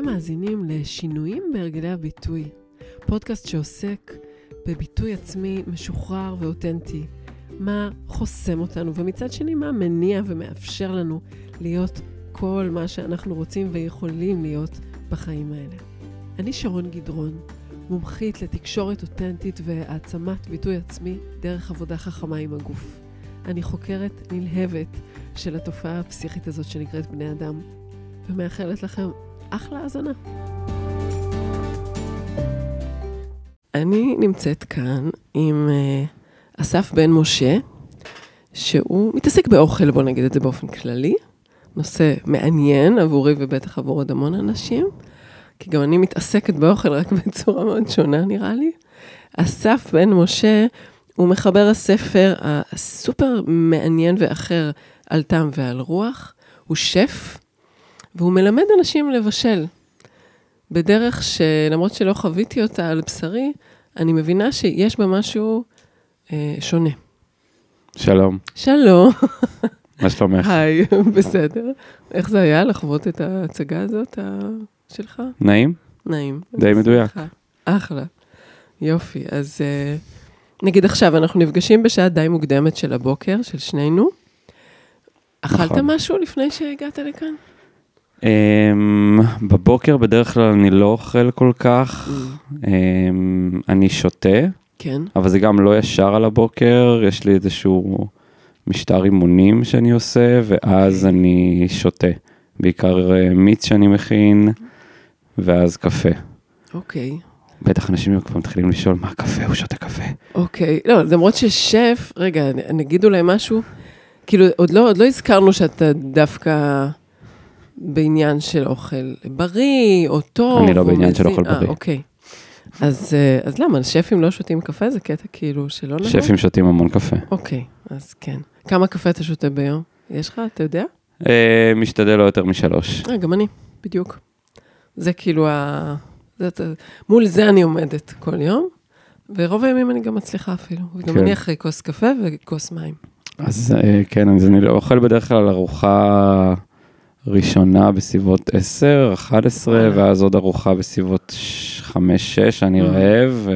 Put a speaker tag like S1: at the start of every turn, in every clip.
S1: אתם מאזינים לשינויים בהרגלי הביטוי, פודקאסט שעוסק בביטוי עצמי משוחרר ואותנטי, מה חוסם אותנו, ומצד שני מה מניע ומאפשר לנו להיות כל מה שאנחנו רוצים ויכולים להיות בחיים האלה. אני שרון גדרון, מומחית לתקשורת אותנטית והעצמת ביטוי עצמי דרך עבודה חכמה עם הגוף. אני חוקרת נלהבת של התופעה הפסיכית הזאת שנקראת בני אדם, ומאחלת לכם אחלה האזנה. אני נמצאת כאן עם uh, אסף בן משה, שהוא מתעסק באוכל, בוא נגיד את זה באופן כללי. נושא מעניין עבורי ובטח עבור עוד המון אנשים, כי גם אני מתעסקת באוכל רק בצורה מאוד שונה נראה לי. אסף בן משה הוא מחבר הספר הסופר מעניין ואחר על טעם ועל רוח. הוא שף, והוא מלמד אנשים לבשל. בדרך שלמרות שלא חוויתי אותה על בשרי, אני מבינה שיש בה משהו אה, שונה.
S2: שלום.
S1: שלום.
S2: מה שלומך?
S1: היי, בסדר. איך זה היה לחוות את ההצגה הזאת שלך?
S2: נעים?
S1: נעים.
S2: די מדויק.
S1: אחלה. יופי, אז אה, נגיד עכשיו, אנחנו נפגשים בשעה די מוקדמת של הבוקר, של שנינו. אכלת
S2: נכון.
S1: משהו לפני שהגעת לכאן?
S2: Um, בבוקר בדרך כלל אני לא אוכל כל כך,
S1: Mm.
S2: um, אני שותה,
S1: כן.
S2: אבל זה גם לא ישר על הבוקר, יש לי איזשהו משטר אימונים שאני עושה, ואז
S1: אוקיי.
S2: אני שותה. בעיקר uh, מיץ שאני מכין, ואז קפה.
S1: אוקיי.
S2: בטח אנשים כבר מתחילים לשאול, מה קפה? הוא שותה קפה.
S1: אוקיי. לא, למרות ששף, רגע, נגיד אולי משהו, כאילו, עוד לא, עוד לא הזכרנו שאתה דווקא בעניין של אוכל בריא, או טוב.
S2: אני לא בעניין של. אוכל בריא.
S1: אה, אוקיי. אז, אה, אז למה, שפים לא שותים קפה? זה קטע כאילו שלא נהוג?
S2: שפים שותים המון קפה.
S1: אוקיי, אז כן. כמה קפה אתה שותה ביום? יש לך, אתה יודע?
S2: Uh, משתדל לא יותר משלוש.
S1: אה, גם אני, בדיוק. זה כאילו ה... זאת, ה- מול זה אני עומדת כל יום, ורוב הימים אני גם מצליחה אפילו. וגם
S2: כן.
S1: אני אחרי כוס קפה וכוס מים.
S2: אז אה, כן, אז אני אוכל בדרך כלל ארוחה ראשונה בסביבות 10, 11,
S1: וואלה.
S2: ואז עוד ארוחה בסביבות 5, 6, אני
S1: Mm.
S2: רעב,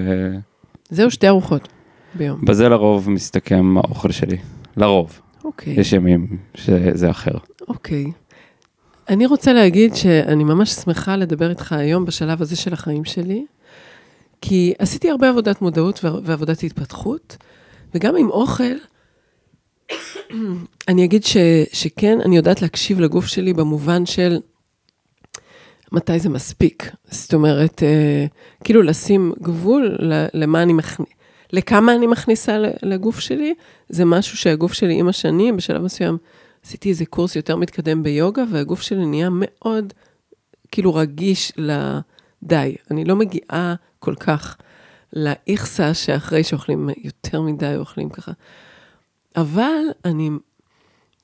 S1: זהו, שתי ארוחות ביום.
S2: ובזה לרוב מסתכם האוכל שלי. לרוב.
S1: אוקיי,
S2: יש ימים שזה אחר.
S1: אוקיי. אני רוצה להגיד שאני ממש שמחה לדבר איתך היום בשלב הזה של החיים שלי, כי עשיתי הרבה עבודת מודעות ועבודת התפתחות, וגם עם אוכל, אני אגיד ש, שכן, אני יודעת להקשיב לגוף שלי במובן של מתי זה מספיק. זאת אומרת, אה, כאילו לשים גבול למה אני מכניס, לכמה אני מכניסה לגוף שלי, זה משהו שהגוף שלי עם השנים, בשלב מסוים, עשיתי איזה קורס יותר מתקדם ביוגה, והגוף שלי נהיה מאוד, כאילו, רגיש לדי. אני לא מגיעה כל כך לאיכסה שאחרי שאוכלים יותר מדי, אוכלים ככה. אבל אני,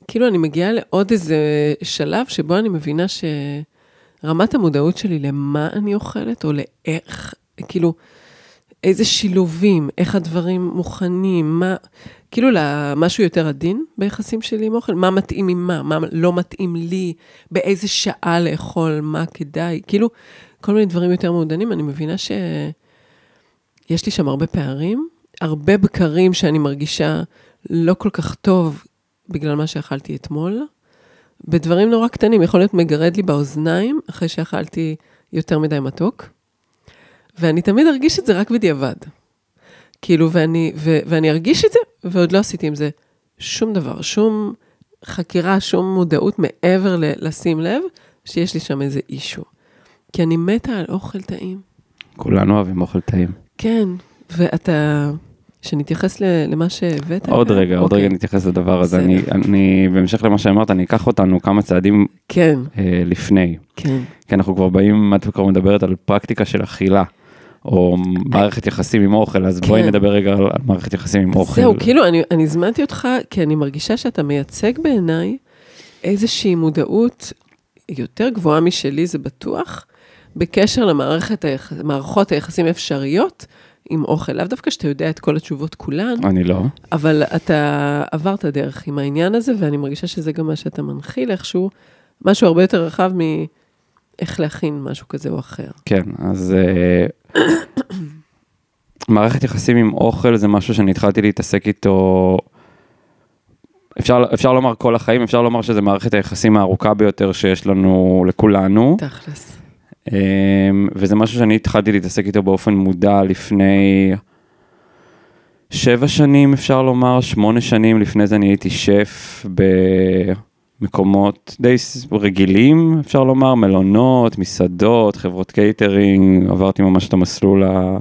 S1: כאילו, אני מגיעה לעוד איזה שלב שבו אני מבינה שרמת המודעות שלי למה אני אוכלת, או לאיך, כאילו, איזה שילובים, איך הדברים מוכנים, מה, כאילו למשהו יותר עדין ביחסים שלי עם אוכל, מה מתאים עם מה, מה לא מתאים לי, באיזה שעה לאכול, מה כדאי, כאילו, כל מיני דברים יותר מעודנים, אני מבינה שיש לי שם הרבה פערים, הרבה בקרים שאני מרגישה לא כל כך טוב בגלל מה שאכלתי אתמול, בדברים נורא קטנים, יכול להיות מגרד לי באוזניים אחרי שאכלתי יותר מדי מתוק. ואני תמיד ארגיש את זה רק בדיעבד. כאילו, ואני, ו, ואני ארגיש את זה, ועוד לא עשיתי עם זה שום דבר, שום חקירה, שום מודעות מעבר ל- לשים לב שיש לי שם איזה אישו. כי אני מתה על אוכל טעים.
S2: כולנו אוהבים אוכל טעים.
S1: כן, ואתה, שנתייחס למה שהבאת.
S2: עוד
S1: כאן?
S2: רגע, עוד
S1: אוקיי.
S2: רגע נתייחס לדבר הזה. אני, אני, בהמשך למה שאמרת, אני אקח אותנו כמה צעדים
S1: כן,
S2: אה, לפני.
S1: כן.
S2: כי אנחנו כבר באים, את כבר מדברת על פרקטיקה של אכילה, או מערכת יחסים עם אוכל, אז בואי
S1: כן.
S2: נדבר רגע על מערכת יחסים עם אוכל.
S1: זהו, כאילו, אני, אני הזמנתי אותך, כי אני מרגישה שאתה מייצג בעיניי איזושהי מודעות יותר גבוהה משלי, זה בטוח, בקשר למערכת היח... מערכות היחסים האפשריות עם אוכל. לאו דווקא שאתה יודע את כל התשובות כולן,
S2: אני לא.
S1: אבל אתה עברת דרך עם העניין הזה, ואני מרגישה שזה גם מה שאתה מנחיל איכשהו, משהו הרבה יותר רחב איך להכין משהו כזה או אחר.
S2: כן, אז אה, מערכת יחסים עם אוכל זה משהו שאני התחלתי להתעסק איתו, אפשר, אפשר לומר כל החיים, אפשר לומר שזה מערכת היחסים הארוכה ביותר שיש לנו, לכולנו.
S1: תכלס.
S2: אמ, וזה משהו שאני התחלתי להתעסק איתו באופן מודע לפני שבע שנים, אפשר לומר, שמונה שנים לפני זה אני הייתי שף במקומות די רגילים, אפשר לומר, מלונות, מסעדות, חברות קייטרינג, עברתי ממש את המסלול ה...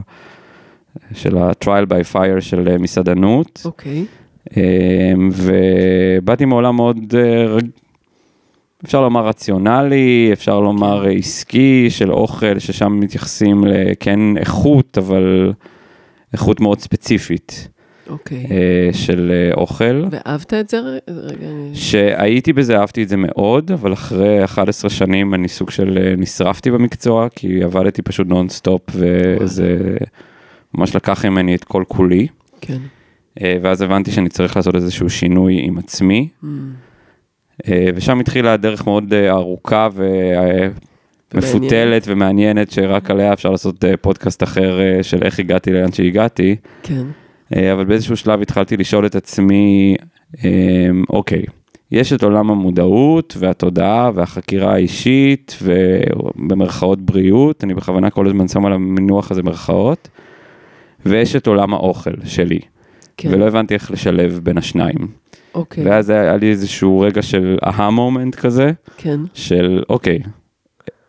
S2: של ה-trial by fire של אה, מסעדנות.
S1: אוקיי.
S2: אמ, ובאתי מעולם מאוד, אה, אפשר לומר רציונלי, אפשר לומר אה, עסקי של אוכל, ששם מתייחסים לכן איכות, אבל איכות מאוד ספציפית
S1: אוקיי.
S2: אה, של אה, אוכל.
S1: ואהבת את זה? רגע, אני...
S2: שהייתי בזה, אהבתי את זה מאוד, אבל אחרי 11 שנים אני סוג של אה, נשרפתי במקצוע, כי עבדתי פשוט נונסטופ, וזה ממש לקח ממני את כל כולי.
S1: כן.
S2: ואז הבנתי שאני צריך לעשות איזשהו שינוי עם עצמי.
S1: ממ.
S2: אה, ושם התחילה דרך מאוד אה, ארוכה ומפותלת ומעניינת, שרק עליה אפשר לעשות אה, פודקאסט אחר אה, של איך הגעתי לאן שהגעתי.
S1: כן.
S2: אה, אבל באיזשהו שלב התחלתי לשאול את עצמי, אה, אוקיי, יש את עולם המודעות והתודעה והחקירה האישית ובמרכאות בריאות, אני בכוונה כל הזמן שם על המינוח הזה מרכאות, ויש את עולם האוכל שלי,
S1: כן.
S2: ולא הבנתי איך לשלב בין השניים.
S1: אוקיי.
S2: ואז היה לי איזשהו רגע של אהה מומנט כזה,
S1: כן.
S2: של אוקיי,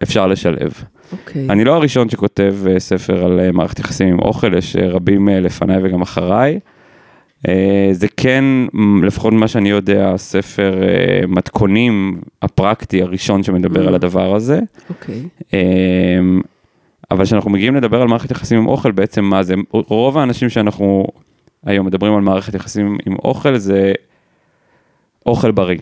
S2: אפשר לשלב.
S1: אוקיי.
S2: אני לא הראשון שכותב אה, ספר על אה, מערכת יחסים עם אוכל, יש אה, רבים לפניי וגם אחריי. זה כן, לפחות ממה שאני יודע, ספר מתכונים הפרקטי הראשון שמדבר
S1: Mm.
S2: על הדבר הזה.
S1: אוקיי.
S2: אה, אבל כשאנחנו מגיעים לדבר על מערכת יחסים עם אוכל, בעצם מה זה? רוב האנשים שאנחנו היום מדברים על מערכת יחסים עם אוכל זה אוכל בריא.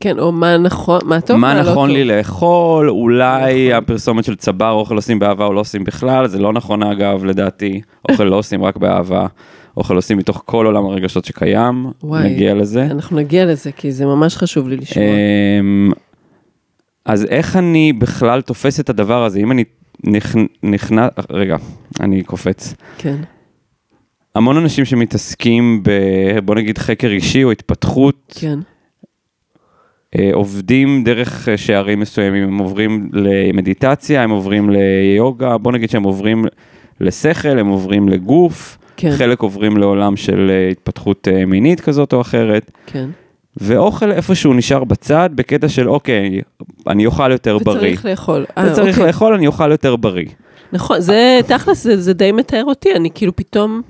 S1: כן, או מה נכון, מה טוב,
S2: מה
S1: מה לא
S2: נכון
S1: טוב.
S2: לי לאכול, אולי
S1: נכון.
S2: הפרסומת של צבר, אוכל עושים באהבה או לא עושים בכלל, זה לא נכון אגב, לדעתי, אוכל לא עושים רק באהבה, אוכל עושים מתוך כל עולם הרגשות שקיים,
S1: וואי.
S2: נגיע לזה.
S1: אנחנו נגיע לזה, כי זה ממש חשוב לי לשמוע.
S2: אמ, אז איך אני בכלל תופס את הדבר הזה, אם אני נכנס, רגע, אני קופץ.
S1: כן.
S2: המון אנשים שמתעסקים ב... בוא נגיד חקר אישי או התפתחות,
S1: כן.
S2: אה, עובדים דרך אה, שערים מסוימים, הם עוברים למדיטציה, הם עוברים ליוגה, בוא נגיד שהם עוברים לשכל, הם עוברים לגוף,
S1: כן.
S2: חלק עוברים לעולם של אה, התפתחות מינית כזאת או אחרת,
S1: כן.
S2: ואוכל איפשהו נשאר בצד בקטע של אוקיי, אני אוכל יותר בריא.
S1: וצריך לאכול.
S2: וצריך
S1: אוקיי.
S2: לאכול, אני אוכל יותר בריא.
S1: נכון, זה תכלס, זה, זה די מתאר אותי, אני כאילו פתאום,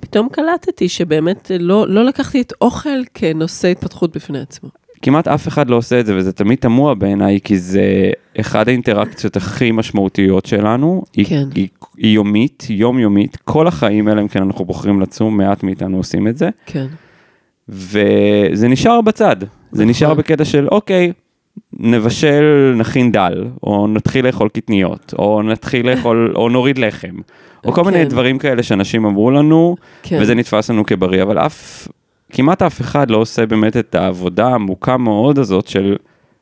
S1: פתאום קלטתי שבאמת לא, לא לקחתי את אוכל כנושא התפתחות בפני עצמו.
S2: כמעט אף אחד לא עושה את זה, וזה תמיד תמוה בעיניי, כי זה אחד האינטראקציות הכי משמעותיות שלנו.
S1: כן.
S2: היא, היא יומית, יומיומית, כל החיים, אלא אם כן אנחנו בוחרים לצום, מעט מאיתנו עושים את זה,
S1: כן.
S2: וזה נשאר בצד. זה
S1: נכון.
S2: נשאר בקטע של, אוקיי, נבשל, נכין דל, או נתחיל לאכול קטניות, או נתחיל לאכול, או נוריד לחם, או כל מיני
S1: כן.
S2: דברים כאלה שאנשים אמרו לנו,
S1: כן.
S2: וזה נתפס לנו כבריא, אבל אף, כמעט אף אחד לא עושה באמת את העבודה העמוקה מאוד הזאת של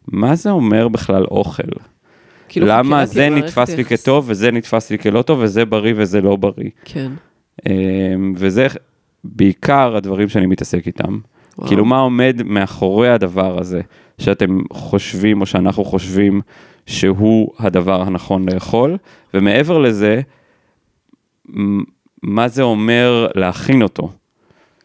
S2: מה זה אומר בכלל אוכל.
S1: כאילו
S2: למה זה נתפס לי. כטוב וזה נתפס לי כלא טוב וזה בריא וזה לא בריא.
S1: כן.
S2: אמ, וזה בעיקר הדברים שאני מתעסק איתם.
S1: וואו.
S2: כאילו מה עומד מאחורי הדבר הזה שאתם חושבים או שאנחנו חושבים שהוא הדבר הנכון לאכול, ומעבר לזה, מה זה אומר להכין אותו.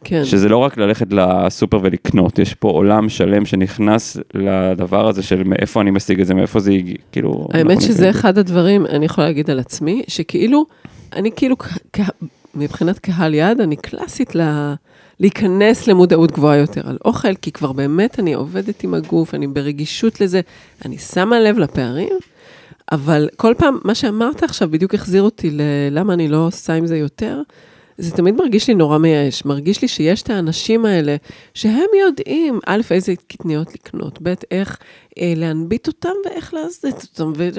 S1: כן.
S2: שזה לא רק ללכת לסופר ולקנות, יש פה עולם שלם שנכנס לדבר הזה של מאיפה אני משיג את זה, מאיפה זה הגיע, כאילו...
S1: האמת שזה
S2: נגיד-
S1: אחד הדברים, אני יכולה להגיד על עצמי, שכאילו, אני כאילו, כ- מבחינת קהל יעד, אני קלאסית ל... להיכנס למודעות גבוהה יותר על אוכל, כי כבר באמת אני עובדת עם הגוף, אני ברגישות לזה, אני שמה לב לפערים, אבל כל פעם, מה שאמרת עכשיו בדיוק החזיר אותי ללמה אני לא עושה עם זה יותר. זה תמיד מרגיש לי נורא מייאש, מרגיש לי שיש את האנשים האלה, שהם יודעים, א', איזה קטניות לקנות, ב', איך אה, להנביט אותם ואיך להזית אותם, ו-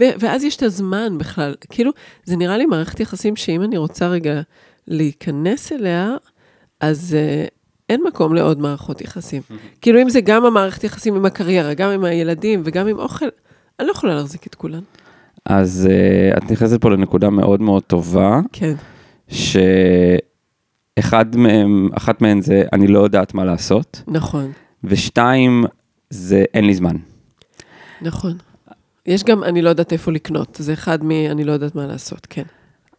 S1: ו- ואז יש את הזמן בכלל. כאילו, זה נראה לי מערכת יחסים שאם אני רוצה רגע להיכנס אליה, אז אה, אין מקום לעוד מערכות יחסים. כאילו, אם זה גם המערכת יחסים עם הקריירה, גם עם הילדים וגם עם אוכל, אני לא יכולה להחזיק את כולן.
S2: אז uh, את נכנסת פה לנקודה מאוד מאוד טובה,
S1: כן.
S2: שאחד מהם, אחת מהן זה אני לא יודעת מה לעשות,
S1: נכון,
S2: ושתיים זה אין לי זמן.
S1: נכון. יש גם, אני לא יודעת איפה לקנות, זה אחד מ... אני לא יודעת מה לעשות, כן.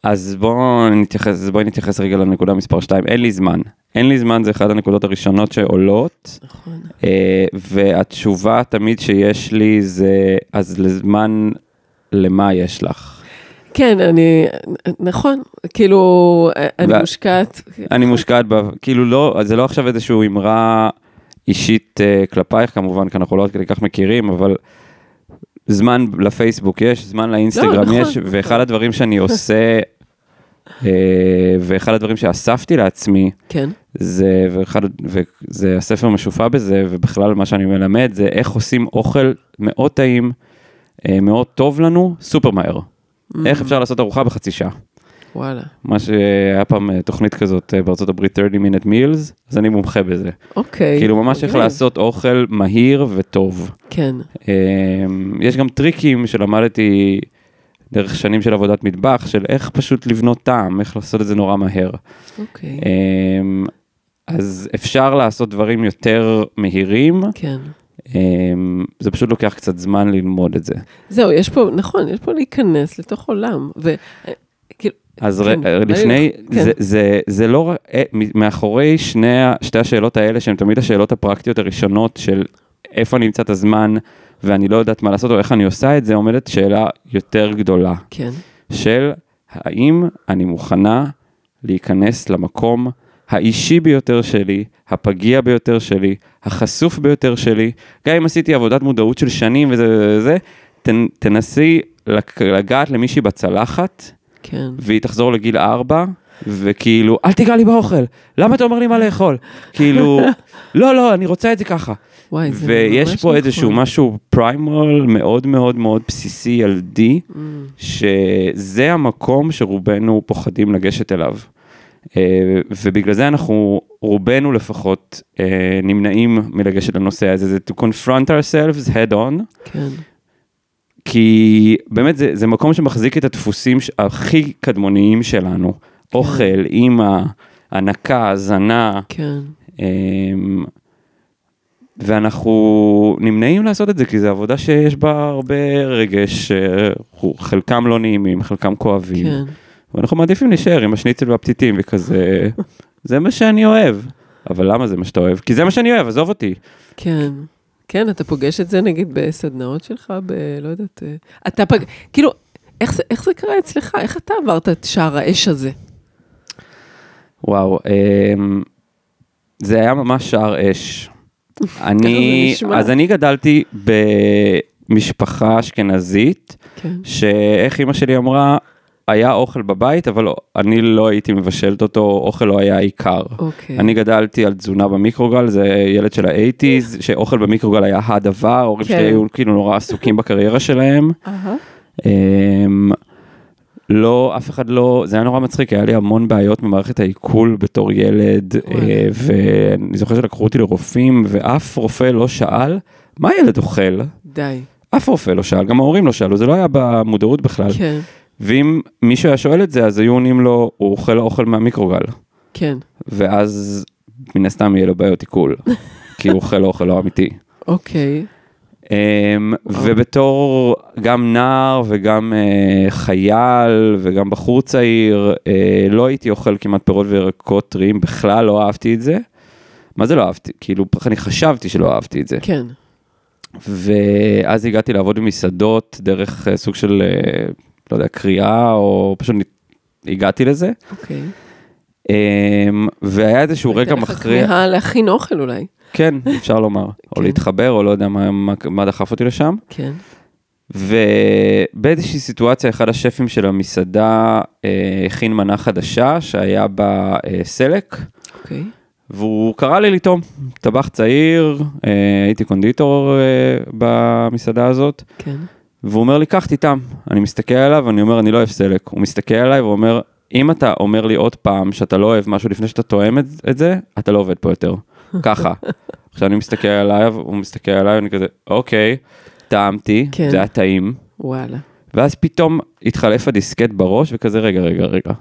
S2: אז בואו נתייחס, בואי נתייחס רגע לנקודה מספר 2, אין לי זמן. אין לי זמן זה אחת הנקודות הראשונות שעולות,
S1: נכון.
S2: אה, והתשובה תמיד שיש לי זה, אז לזמן, למה יש לך?
S1: כן, אני, נכון, כאילו, אני
S2: וה-
S1: מושקעת,
S2: אני מושקעת בה, כאילו לא, זה לא עכשיו איזושהי אמרה אישית אה, כלפייך כמובן, כי אנחנו לא עד כדי כך מכירים, אבל זמן לפייסבוק יש, זמן לאינסטגרם
S1: נכון,
S2: יש,
S1: נכון.
S2: ואחד הדברים שאני עושה, ואחד הדברים שאספתי לעצמי,
S1: כן,
S2: זה, ואחד, וזה הספר משופע בזה, ובכלל מה שאני מלמד זה איך עושים אוכל מאוד טעים, אה, מאוד טוב לנו, סופר מהר. איך אפשר לעשות ארוחה בחצי שעה.
S1: וואלה.
S2: מה שהיה פעם אה, תוכנית כזאת אה, בארצות הברית 30 minute meals, אז אני מומחה בזה.
S1: אוקיי.
S2: כאילו ממש איך
S1: מגניב.
S2: לעשות אוכל מהיר וטוב.
S1: כן,
S2: אה, יש גם טריקים שלמדתי דרך שנים של עבודת מטבח, של איך פשוט לבנות טעם, איך לעשות את זה נורא מהר.
S1: אוקיי.
S2: אה, אז אפשר לעשות דברים יותר מהירים,
S1: כן.
S2: אה, זה פשוט לוקח קצת זמן ללמוד את זה.
S1: זהו, יש פה, נכון, יש פה להיכנס לתוך עולם, וכאילו,
S2: אז
S1: כן,
S2: ר- לפני,
S1: כן.
S2: זה, זה, זה לא, אה, מאחורי שני, שתי השאלות האלה, שהן תמיד השאלות הפרקטיות הראשונות של איפה אני אמצא את הזמן ואני לא יודעת מה לעשות או איך אני עושה את זה, עומדת שאלה יותר גדולה,
S1: כן,
S2: של האם אני מוכנה להיכנס למקום האישי ביותר שלי, הפגיע ביותר שלי, החשוף ביותר שלי, גם אם עשיתי עבודת מודעות של שנים וזה וזה, תנ, תנסי לגעת למישהי בצלחת,
S1: כן.
S2: והיא תחזור לגיל ארבע, וכאילו, אל תיגע לי באוכל, למה אתה אומר לי מה לאכול? כאילו, לא, לא, אני רוצה את זה ככה.
S1: וואי, זה
S2: ויש פה איזשהו
S1: נכון.
S2: משהו פריימול מאוד מאוד מאוד בסיסי ילדי,
S1: Mm,
S2: שזה המקום שרובנו פוחדים לגשת אליו. אה, ובגלל זה אנחנו, רובנו לפחות, אה, נמנעים מלגשת לנושא הזה, זה to confront ourselves head on,
S1: כן,
S2: כי באמת זה, זה מקום שמחזיק את הדפוסים הכי קדמוניים שלנו. אוכל, אימא, הנקה, הזנה,
S1: כן,
S2: אמ, ואנחנו נמנעים לעשות את זה, כי זו עבודה שיש בה הרבה רגש, אה, חלקם לא נעימים, חלקם כואבים.
S1: כן.
S2: ואנחנו מעדיפים להישאר עם השניצל והפתיתים וכזה, זה מה שאני אוהב. אבל למה זה מה שאתה אוהב? כי זה מה שאני אוהב, עזוב אותי.
S1: כן. כן, אתה פוגש את זה נגיד בסדנאות שלך, ב... לא יודעת, אה, אתה פג... כאילו, איך זה, איך זה קרה אצלך? איך אתה עברת את שער האש הזה?
S2: וואו, אמ, זה היה ממש שער אש. אני. אז אני גדלתי במשפחה אשכנזית,
S1: כן.
S2: שאיך אימא שלי אמרה, היה אוכל בבית, אבל אני לא הייתי מבשלת אותו, אוכל לא היה העיקר.
S1: אוקיי.
S2: אני גדלתי על תזונה במיקרוגל, זה ילד של האייטיז, שאוכל במיקרוגל היה הדבר, ההורים שלי
S1: כן.
S2: היו כאילו נורא עסוקים בקריירה שלהם.
S1: אהה.
S2: לא, אף אחד לא, זה היה נורא מצחיק, היה לי המון בעיות במערכת העיכול בתור ילד. אה, ואני זוכר שלקחו אותי לרופאים, ואף רופא לא שאל, מה ילד אוכל?
S1: די.
S2: אף רופא לא שאל, גם ההורים לא שאלו, זה לא היה במודעות בכלל.
S1: כן,
S2: ואם מישהו היה שואל את זה, אז היו עונים לו, הוא אוכל אוכל מהמיקרוגל.
S1: כן.
S2: ואז מן הסתם יהיה לו בעיות עיכול, כי הוא אוכל אוכל לא אמיתי.
S1: אוקיי.
S2: Um, ובתור גם נער וגם uh, חייל וגם בחור צעיר, uh, לא הייתי אוכל כמעט פירות וירקות טריים, בכלל לא אהבתי את זה. מה זה לא אהבתי? כאילו, אני חשבתי שלא אהבתי את זה.
S1: כן.
S2: ואז הגעתי לעבוד במסעדות דרך uh, סוג של, לא יודע, קריאה, או פשוט הגעתי לזה.
S1: אוקיי.
S2: Um, והיה איזשהו רגע
S1: הייתה לך
S2: מכריע.
S1: כמיהה להכין אוכל אולי.
S2: כן, אפשר לומר. או
S1: כן.
S2: להתחבר, או לא יודע מה, מה, מה דחף אותי לשם.
S1: כן.
S2: ובאיזושהי סיטואציה, אחד השפים של המסעדה אה, הכין מנה חדשה שהיה בה אה, סלק,
S1: אוקיי.
S2: והוא קרא לי לטעום, טבח צעיר, אה, הייתי קונדיטור אה, במסעדה הזאת,
S1: כן.
S2: והוא אומר לי, קח תטעם. אני מסתכל עליו, אני אומר, אני לא אוהב סלק. הוא מסתכל עליי ואומר, אם אתה אומר לי עוד פעם שאתה לא אוהב משהו לפני שאתה תואם את, את זה, אתה לא עובד פה יותר. ככה. עכשיו אני מסתכל עליו, הוא מסתכל עליי, אני כזה, אוקיי. טעמתי,
S1: כן.
S2: זה היה טעים,
S1: וואלה.
S2: ואז פתאום התחלף הדיסקט בראש, וכזה, רגע, רגע, רגע.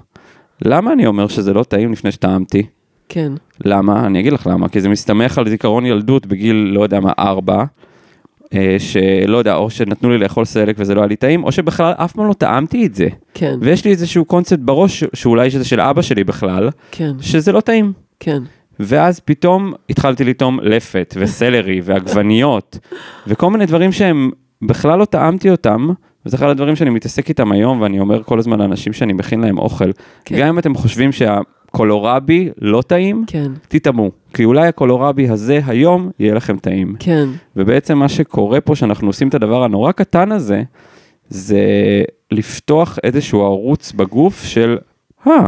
S2: למה אני אומר שזה לא טעים לפני שטעמתי?
S1: כן,
S2: למה? אני אגיד לך למה, כי זה מסתמך על זיכרון ילדות בגיל, לא יודע מה, ארבע, אה, שלא יודע, או שנתנו לי לאכול סלק וזה לא היה לי טעים, או שבכלל אף פעם לא טעמתי את זה.
S1: כן,
S2: ויש לי איזשהו קונספט בראש, שאולי שזה של אבא שלי בכלל,
S1: כן,
S2: שזה לא טעים.
S1: כן.
S2: ואז פתאום התחלתי לטעום לפת וסלרי ועגבניות וכל מיני דברים שהם בכלל לא טעמתי אותם. וזה אחד הדברים שאני מתעסק איתם היום ואני אומר כל הזמן לאנשים שאני מכין להם אוכל.
S1: כן.
S2: גם אם אתם חושבים שהקולורבי לא טעים,
S1: כן,
S2: תטעמו. כי אולי הקולורבי הזה היום יהיה לכם טעים.
S1: כן,
S2: ובעצם מה שקורה פה שאנחנו עושים את הדבר הנורא קטן הזה, זה לפתוח איזשהו ערוץ בגוף של, אה,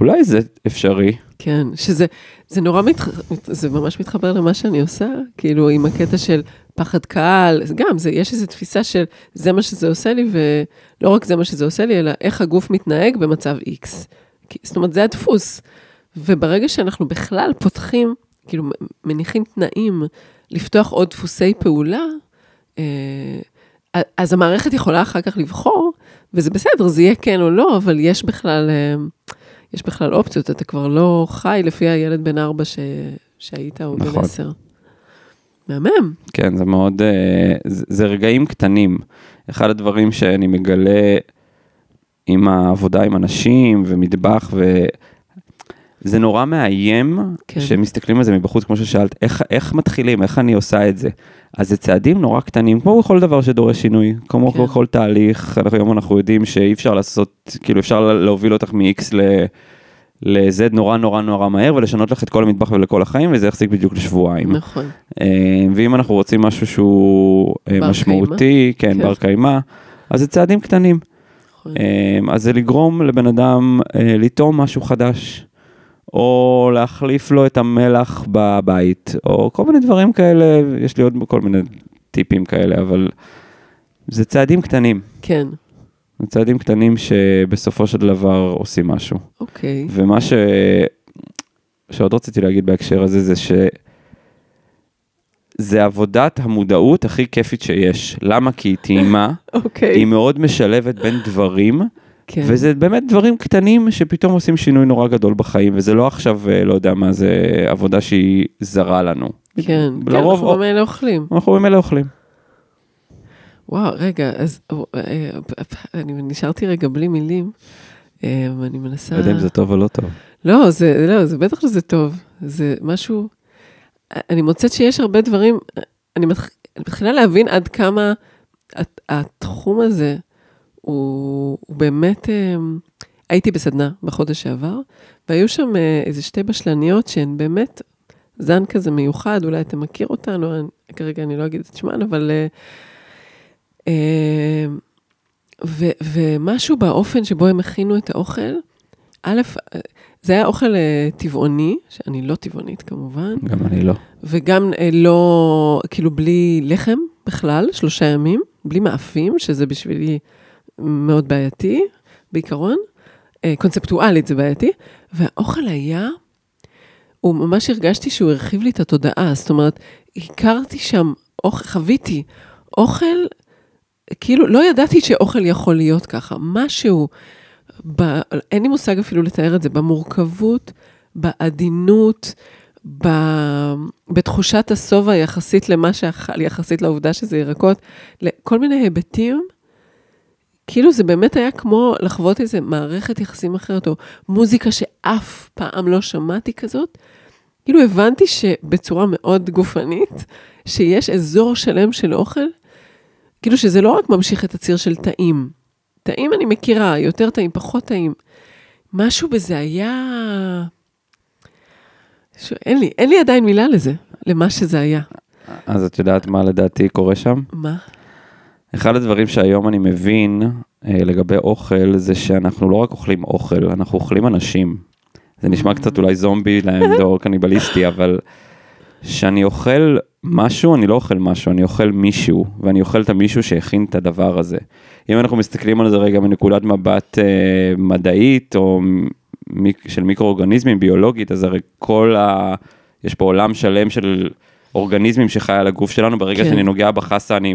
S2: אולי זה אפשרי.
S1: כן. שזה זה נורא, מתח... זה ממש מתחבר למה שאני עושה, כאילו עם הקטע של פחד קהל, גם, זה, יש איזו תפיסה של זה מה שזה עושה לי, ולא רק זה מה שזה עושה לי, אלא איך הגוף מתנהג במצב X. זאת אומרת, זה הדפוס. וברגע שאנחנו בכלל פותחים, כאילו מניחים תנאים לפתוח עוד דפוסי פעולה, אה, אז המערכת יכולה אחר כך לבחור, וזה בסדר, זה יהיה כן או לא, אבל יש בכלל, אה, יש בכלל אופציות, אתה כבר לא חי לפי הילד בן ארבע ש... שהיית, או בן
S2: נכון.
S1: עשר. מהמם,
S2: כן, זה מאוד, אה, זה, זה רגעים קטנים. אחד הדברים שאני מגלה עם העבודה עם אנשים ומטבח, וזה נורא מאיים,
S1: כן.
S2: שמסתכלים על זה מבחוץ, כמו ששאלת, איך, איך מתחילים, איך אני עושה את זה. אז זה צעדים נורא קטנים, כמו בכל דבר שדורש שינוי, כמו
S1: כן.
S2: בכל תהליך, אנחנו היום אנחנו יודעים שאי אפשר לעשות, כאילו אפשר להוביל אותך מ-X ל... ל-Z נורא נורא נורא מהר ולשנות לך את כל המטבח ולכל החיים וזה יחזיק בדיוק לשבועיים.
S1: נכון,
S2: אה, ואם אנחנו רוצים משהו שהוא אה, משמעותי, כן,
S1: כן.
S2: בר קיימא, אז זה צעדים קטנים.
S1: נכון.
S2: אה, אז זה לגרום לבן אדם לטעום משהו חדש, או להחליף לו את המלח בבית, או כל מיני דברים כאלה, יש לי עוד כל מיני טיפים כאלה, אבל זה צעדים קטנים.
S1: כן,
S2: זה צעדים קטנים שבסופו של דבר עושים משהו.
S1: אוקיי,
S2: ומה ש... שעוד רציתי להגיד בהקשר הזה זה ש... זה עבודת המודעות הכי כיפית שיש. למה? כי היא טעימה,
S1: אוקיי,
S2: היא מאוד משלבת בין דברים,
S1: כן,
S2: וזה באמת דברים קטנים שפתאום עושים שינוי נורא גדול בחיים, וזה לא עכשיו, אה, לא יודע מה, זה עבודה שהיא זרה לנו.
S1: כן, כן,
S2: לרוב,
S1: אנחנו ממילא אוכלים.
S2: אנחנו ממילא אוכלים.
S1: וואו, רגע, אז אה, אני נשארתי רגע בלי מילים, אה, ואני מנסה...
S2: לא יודע אם זה טוב או לא טוב.
S1: לא, זה, לא, זה בטח שזה טוב. זה משהו... אני מוצאת שיש הרבה דברים, אני, מתח, אני מתחילה להבין עד כמה הת- התחום הזה הוא, הוא באמת... אה, הייתי בסדנה בחודש שעבר, והיו שם אה, איזה שתי בשלניות שהן באמת זן כזה מיוחד, אולי אתה מכיר אותן, או אני, כרגע אני לא אגיד את שמן, אבל... אה, אה, ו, ומשהו באופן שבו הם הכינו את האוכל, א', זה היה אוכל טבעוני, שאני לא טבעונית כמובן,
S2: גם אני לא.
S1: וגם לא, כאילו בלי לחם בכלל, שלושה ימים, בלי מאפים, שזה בשבילי מאוד בעייתי, בעיקרון. אה, קונספטואלית זה בעייתי. והאוכל היה, הוא ממש הרגשתי שהוא הרחיב לי את התודעה, זאת אומרת, הכרתי שם, אוכל, חוויתי אוכל, כאילו, לא ידעתי שאוכל יכול להיות ככה, משהו, ב, אין לי מושג אפילו לתאר את זה, במורכבות, בעדינות, ב, בתחושת השובע יחסית למה שאכל, יחסית לעובדה שזה ירקות, לכל מיני היבטים. כאילו זה באמת היה כמו לחוות איזה מערכת יחסים אחרת, או מוזיקה שאף פעם לא שמעתי כזאת. כאילו הבנתי שבצורה מאוד גופנית, שיש אזור שלם של אוכל, כאילו שזה לא רק ממשיך את הציר של טעים. טעים אני מכירה, יותר טעים, פחות טעים. משהו בזה היה... ש... אין לי, אין לי עדיין מילה לזה, למה שזה היה.
S2: אז את יודעת מה לדעתי קורה שם?
S1: מה?
S2: אחד הדברים שהיום אני מבין אה, לגבי אוכל, זה שאנחנו לא רק אוכלים אוכל, אנחנו אוכלים אנשים. זה נשמע קצת אולי זומבי או קניבליסטי, אבל כשאני אוכל משהו, אני לא אוכל משהו, אני אוכל מישהו, ואני אוכל את המישהו שהכין את הדבר הזה. אם אנחנו מסתכלים על זה רגע מנקודת מבט אה, מדעית, או מ- של מיקרואורגניזמים, ביולוגית, אז הרי כל ה... יש פה עולם שלם של אורגניזמים שחי על הגוף שלנו, ברגע
S1: כן.
S2: שאני נוגע בחסה, אני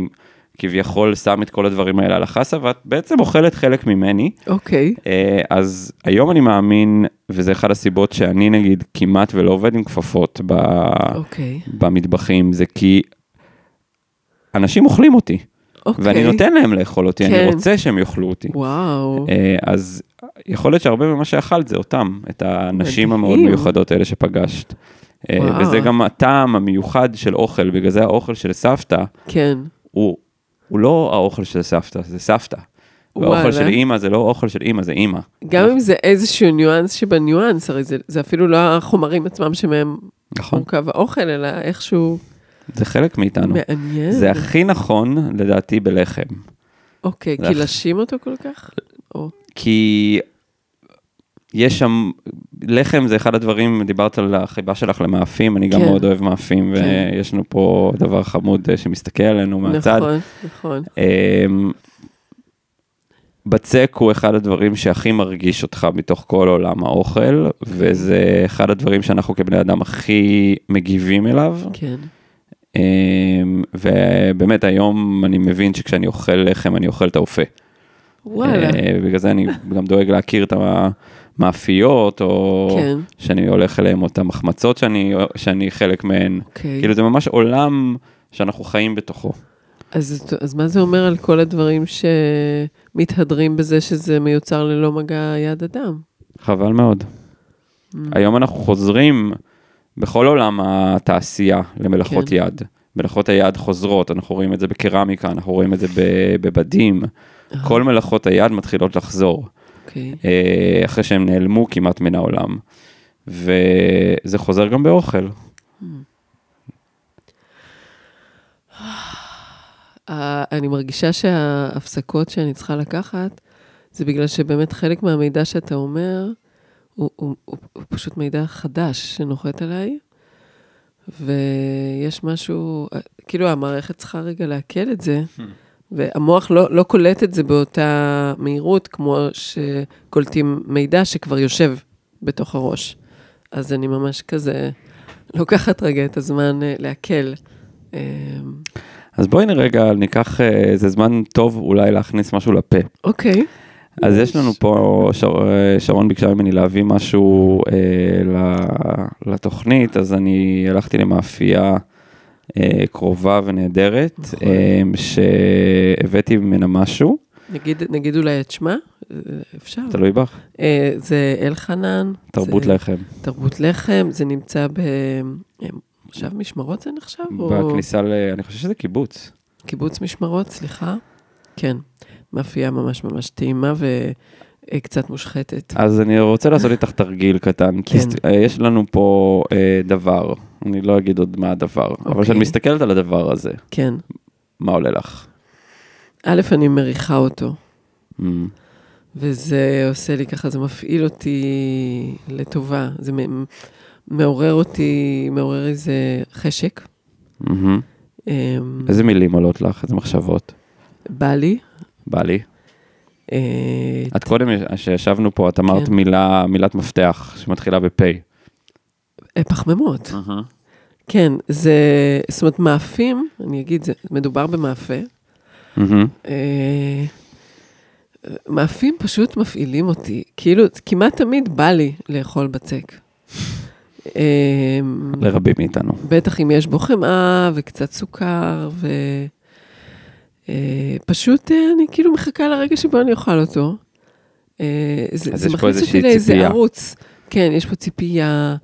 S2: כביכול שם את כל הדברים האלה על החסה, ואת בעצם אוכלת חלק ממני.
S1: אוקיי.
S2: אה, אז היום אני מאמין, וזה אחד הסיבות שאני נגיד כמעט ולא עובד עם כפפות ב...
S1: אוקיי.
S2: במטבחים, זה כי אנשים אוכלים אותי,
S1: אוקיי.
S2: ואני נותן להם לאכול אותי, אני
S1: כן.
S2: רוצה שהם יאכלו אותי.
S1: וואו.
S2: אה, אז יכול להיות שהרבה ממה שאכלת זה אותם, את הנשים
S1: מדהים.
S2: המאוד מיוחדות האלה שפגשת. אה,
S1: וואו.
S2: וזה גם הטעם המיוחד של אוכל, בגלל זה האוכל של סבתא,
S1: כן.
S2: הוא, הוא לא האוכל של סבתא, זה סבתא. והאוכל של אימא זה לא אוכל של אימא, זה אימא.
S1: גם אם זה איזשהו ניואנס שבניואנס, הרי זה, זה אפילו לא החומרים עצמם שמהם
S2: נכון,
S1: מורכב האוכל, אלא איכשהו
S2: זה חלק מאיתנו.
S1: מעניין.
S2: זה הכי נכון לדעתי בלחם.
S1: אוקיי, כי לשים אותו כל כך? או,
S2: כי יש שם, לחם זה אחד הדברים, דיברת על החיבה שלך למאפים, אני גם
S1: כן.
S2: מאוד אוהב מאפים,
S1: כן.
S2: ויש לנו פה דבר חמוד אה, שמסתכל עלינו מהצד.
S1: נכון, נכון.
S2: אמ, בצק הוא אחד הדברים שהכי מרגיש אותך מתוך כל עולם האוכל, וזה אחד הדברים שאנחנו כבני אדם הכי מגיבים אליו.
S1: כן.
S2: אמ, ובאמת היום אני מבין שכשאני אוכל לחם אני אוכל את האופה.
S1: וואלה.
S2: אה, בגלל זה אני גם דואג להכיר את המאפיות, או
S1: כן.
S2: שאני הולך אליהם, או את המחמצות שאני, שאני חלק מהן.
S1: אוקיי.
S2: כאילו זה ממש עולם שאנחנו חיים בתוכו.
S1: אז, אז מה זה אומר על כל הדברים שמתהדרים בזה שזה מיוצר ללא מגע יד אדם?
S2: חבל מאוד.
S1: Mm.
S2: היום אנחנו חוזרים בכל עולם התעשייה למלאכות
S1: כן.
S2: יד. מלאכות היד חוזרות, אנחנו רואים את זה בקרמיקה, אנחנו רואים את זה בבדים. כל מלאכות היד מתחילות לחזור,
S1: אוקיי.
S2: אה, אחרי שהם נעלמו כמעט מן העולם. וזה חוזר גם באוכל.
S1: אה, אני מרגישה שההפסקות שאני צריכה לקחת, זה בגלל שבאמת חלק מהמידע שאתה אומר, הוא, הוא, הוא, הוא פשוט מידע חדש שנוחת עליי, ויש משהו, אה, כאילו המערכת צריכה רגע לעכל את זה, והמוח לא, לא קולט את זה באותה מהירות כמו שקולטים מידע שכבר יושב בתוך הראש. אז אני ממש כזה לוקחת רגע את הזמן אה, לעכל. אה,
S2: אז בואי רגע ניקח אה, איזה זמן טוב אולי להכניס משהו לפה.
S1: אוקיי.
S2: אז יש לנו פה, שר, אה, שרון ביקשה ממני להביא משהו אה, לתוכנית, אז אני הלכתי למאפייה קרובה ונהדרת,
S1: נכון.
S2: אה, שהבאתי ממנה משהו,
S1: נגיד, נגיד אולי את שמה? אה, אפשר.
S2: תלוי בך,
S1: אה, זה אלחנן.
S2: תרבות
S1: זה
S2: לחם.
S1: תרבות לחם, זה נמצא במושב משמרות זה נחשב? או
S2: בכניסה ל... אני חושב שזה קיבוץ.
S1: קיבוץ משמרות, סליחה. כן, מאפייה ממש ממש טעימה וקצת מושחתת.
S2: אז אני רוצה לעשות איתך תרגיל קטן, כי
S1: כן.
S2: אה, יש לנו פה אה, דבר, אני לא אגיד עוד מה הדבר, אבל
S1: אוקיי.
S2: כשאת מסתכלת על הדבר הזה,
S1: כן.
S2: מה עולה לך?
S1: א', אני מריחה אותו,
S2: Mm,
S1: וזה עושה לי ככה, זה מפעיל אותי לטובה. זה מעורר אותי, מעורר איזה חשק.
S2: מהמם.
S1: אמ,
S2: איזה מילים עולות לך? איזה מחשבות?
S1: בא לי.
S2: בא לי.
S1: אה,
S2: את קודם, כשישבנו פה, את אמרת
S1: כן.
S2: מילה, מילת מפתח שמתחילה בפ'.
S1: אה, פחמימות. כן, זה, זאת אומרת, מאפים, אני אגיד, זה, מדובר במאפה.
S2: מהמם.
S1: אה, מאפים פשוט מפעילים אותי, כאילו, כמעט תמיד בא לי לאכול בצק. אה,
S2: לרבים מאיתנו.
S1: בטח אם יש בו חמאה וקצת סוכר, ו... אה, פשוט אה, אני כאילו מחכה לרגע שבו אני אוכל אותו. אה, זה, זה מכניס אותי לאיזה. ערוץ. כן, יש פה ציפייה.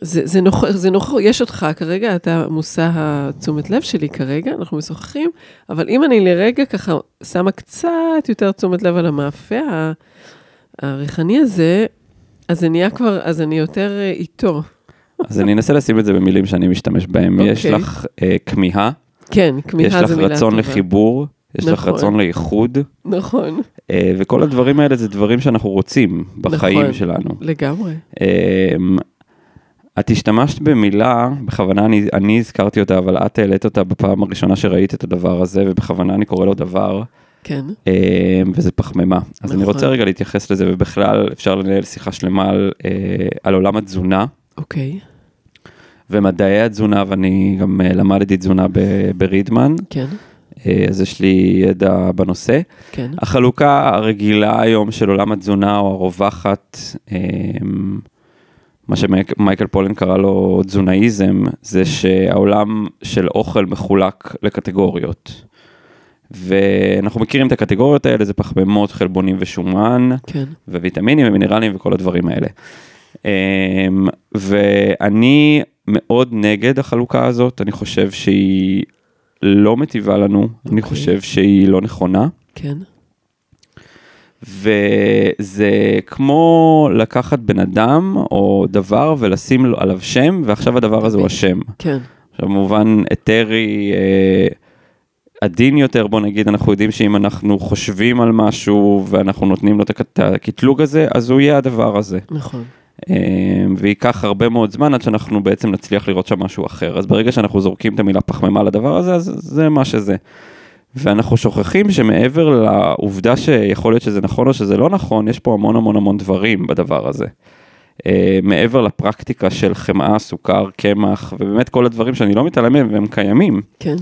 S1: זה, זה נוכח, זה נוכח, יש אותך כרגע, אתה מושא התשומת לב שלי כרגע, אנחנו משוחחים, אבל אם אני לרגע ככה שמה קצת יותר תשומת לב על המאפה הריחני הזה, אז זה נהיה כבר, אז אני יותר איתו.
S2: אז אני אנסה לשים את זה במילים שאני משתמש בהם. יש
S1: אוקיי.
S2: לך אה, כמיהה,
S1: כן, כמיהה
S2: יש
S1: זה
S2: לך
S1: מילה
S2: רצון
S1: טובה.
S2: לחיבור, יש לך
S1: נכון.
S2: רצון לאיחוד,
S1: נכון,
S2: אה, וכל הדברים האלה זה דברים שאנחנו רוצים בחיים
S1: נכון.
S2: שלנו.
S1: לגמרי.
S2: אמ, את השתמשת במילה, בכוונה אני, אני הזכרתי אותה, אבל את העלית אותה בפעם הראשונה שראית את הדבר הזה, ובכוונה אני קורא לו דבר,
S1: כן,
S2: אמ, וזה פחמימה. אז אני
S1: נכון.
S2: רוצה רגע להתייחס לזה, ובכלל אפשר לנהל שיחה שלמה על, אה, על עולם התזונה
S1: אוקיי,
S2: ומדעי התזונה, ואני גם אה, למדתי תזונה ברידמן.
S1: כן,
S2: אה, אז יש לי ידע בנושא.
S1: כן.
S2: החלוקה הרגילה היום של עולם התזונה או הרווחת, אמ, מה שמייקל פולין קרא לו תזונאיזם, זה שהעולם של אוכל מחולק לקטגוריות. ואנחנו מכירים את הקטגוריות האלה, זה פחמימות, חלבונים ושומן,
S1: כן.
S2: וויטמינים ומינרלים וכל הדברים האלה. אמ, ואני מאוד נגד החלוקה הזאת, אני חושב שהיא לא מטיבה לנו, אני
S1: אוקיי.
S2: חושב שהיא לא נכונה.
S1: כן.
S2: וזה כמו לקחת בן אדם או דבר ולשים לו עליו שם, ועכשיו הדבר הזה הוא השם.
S1: כן.
S2: עכשיו במובן היתרי, אה, עדין יותר, בוא נגיד, אנחנו יודעים שאם אנחנו חושבים על משהו ואנחנו נותנים לו את הקטלוג הזה, אז הוא יהיה הדבר הזה.
S1: נכון.
S2: אה, וייקח הרבה מאוד זמן עד שאנחנו בעצם נצליח לראות שם משהו אחר. אז ברגע שאנחנו זורקים את המילה פחמימה לדבר הזה, אז זה מה שזה. ואנחנו שוכחים שמעבר לעובדה שיכול להיות שזה נכון או שזה לא נכון, יש פה המון המון המון דברים בדבר הזה. אה, מעבר לפרקטיקה של חמאה, סוכר, קמח, ובאמת כל הדברים שאני לא מתעלם מהם והם קיימים,
S1: כן.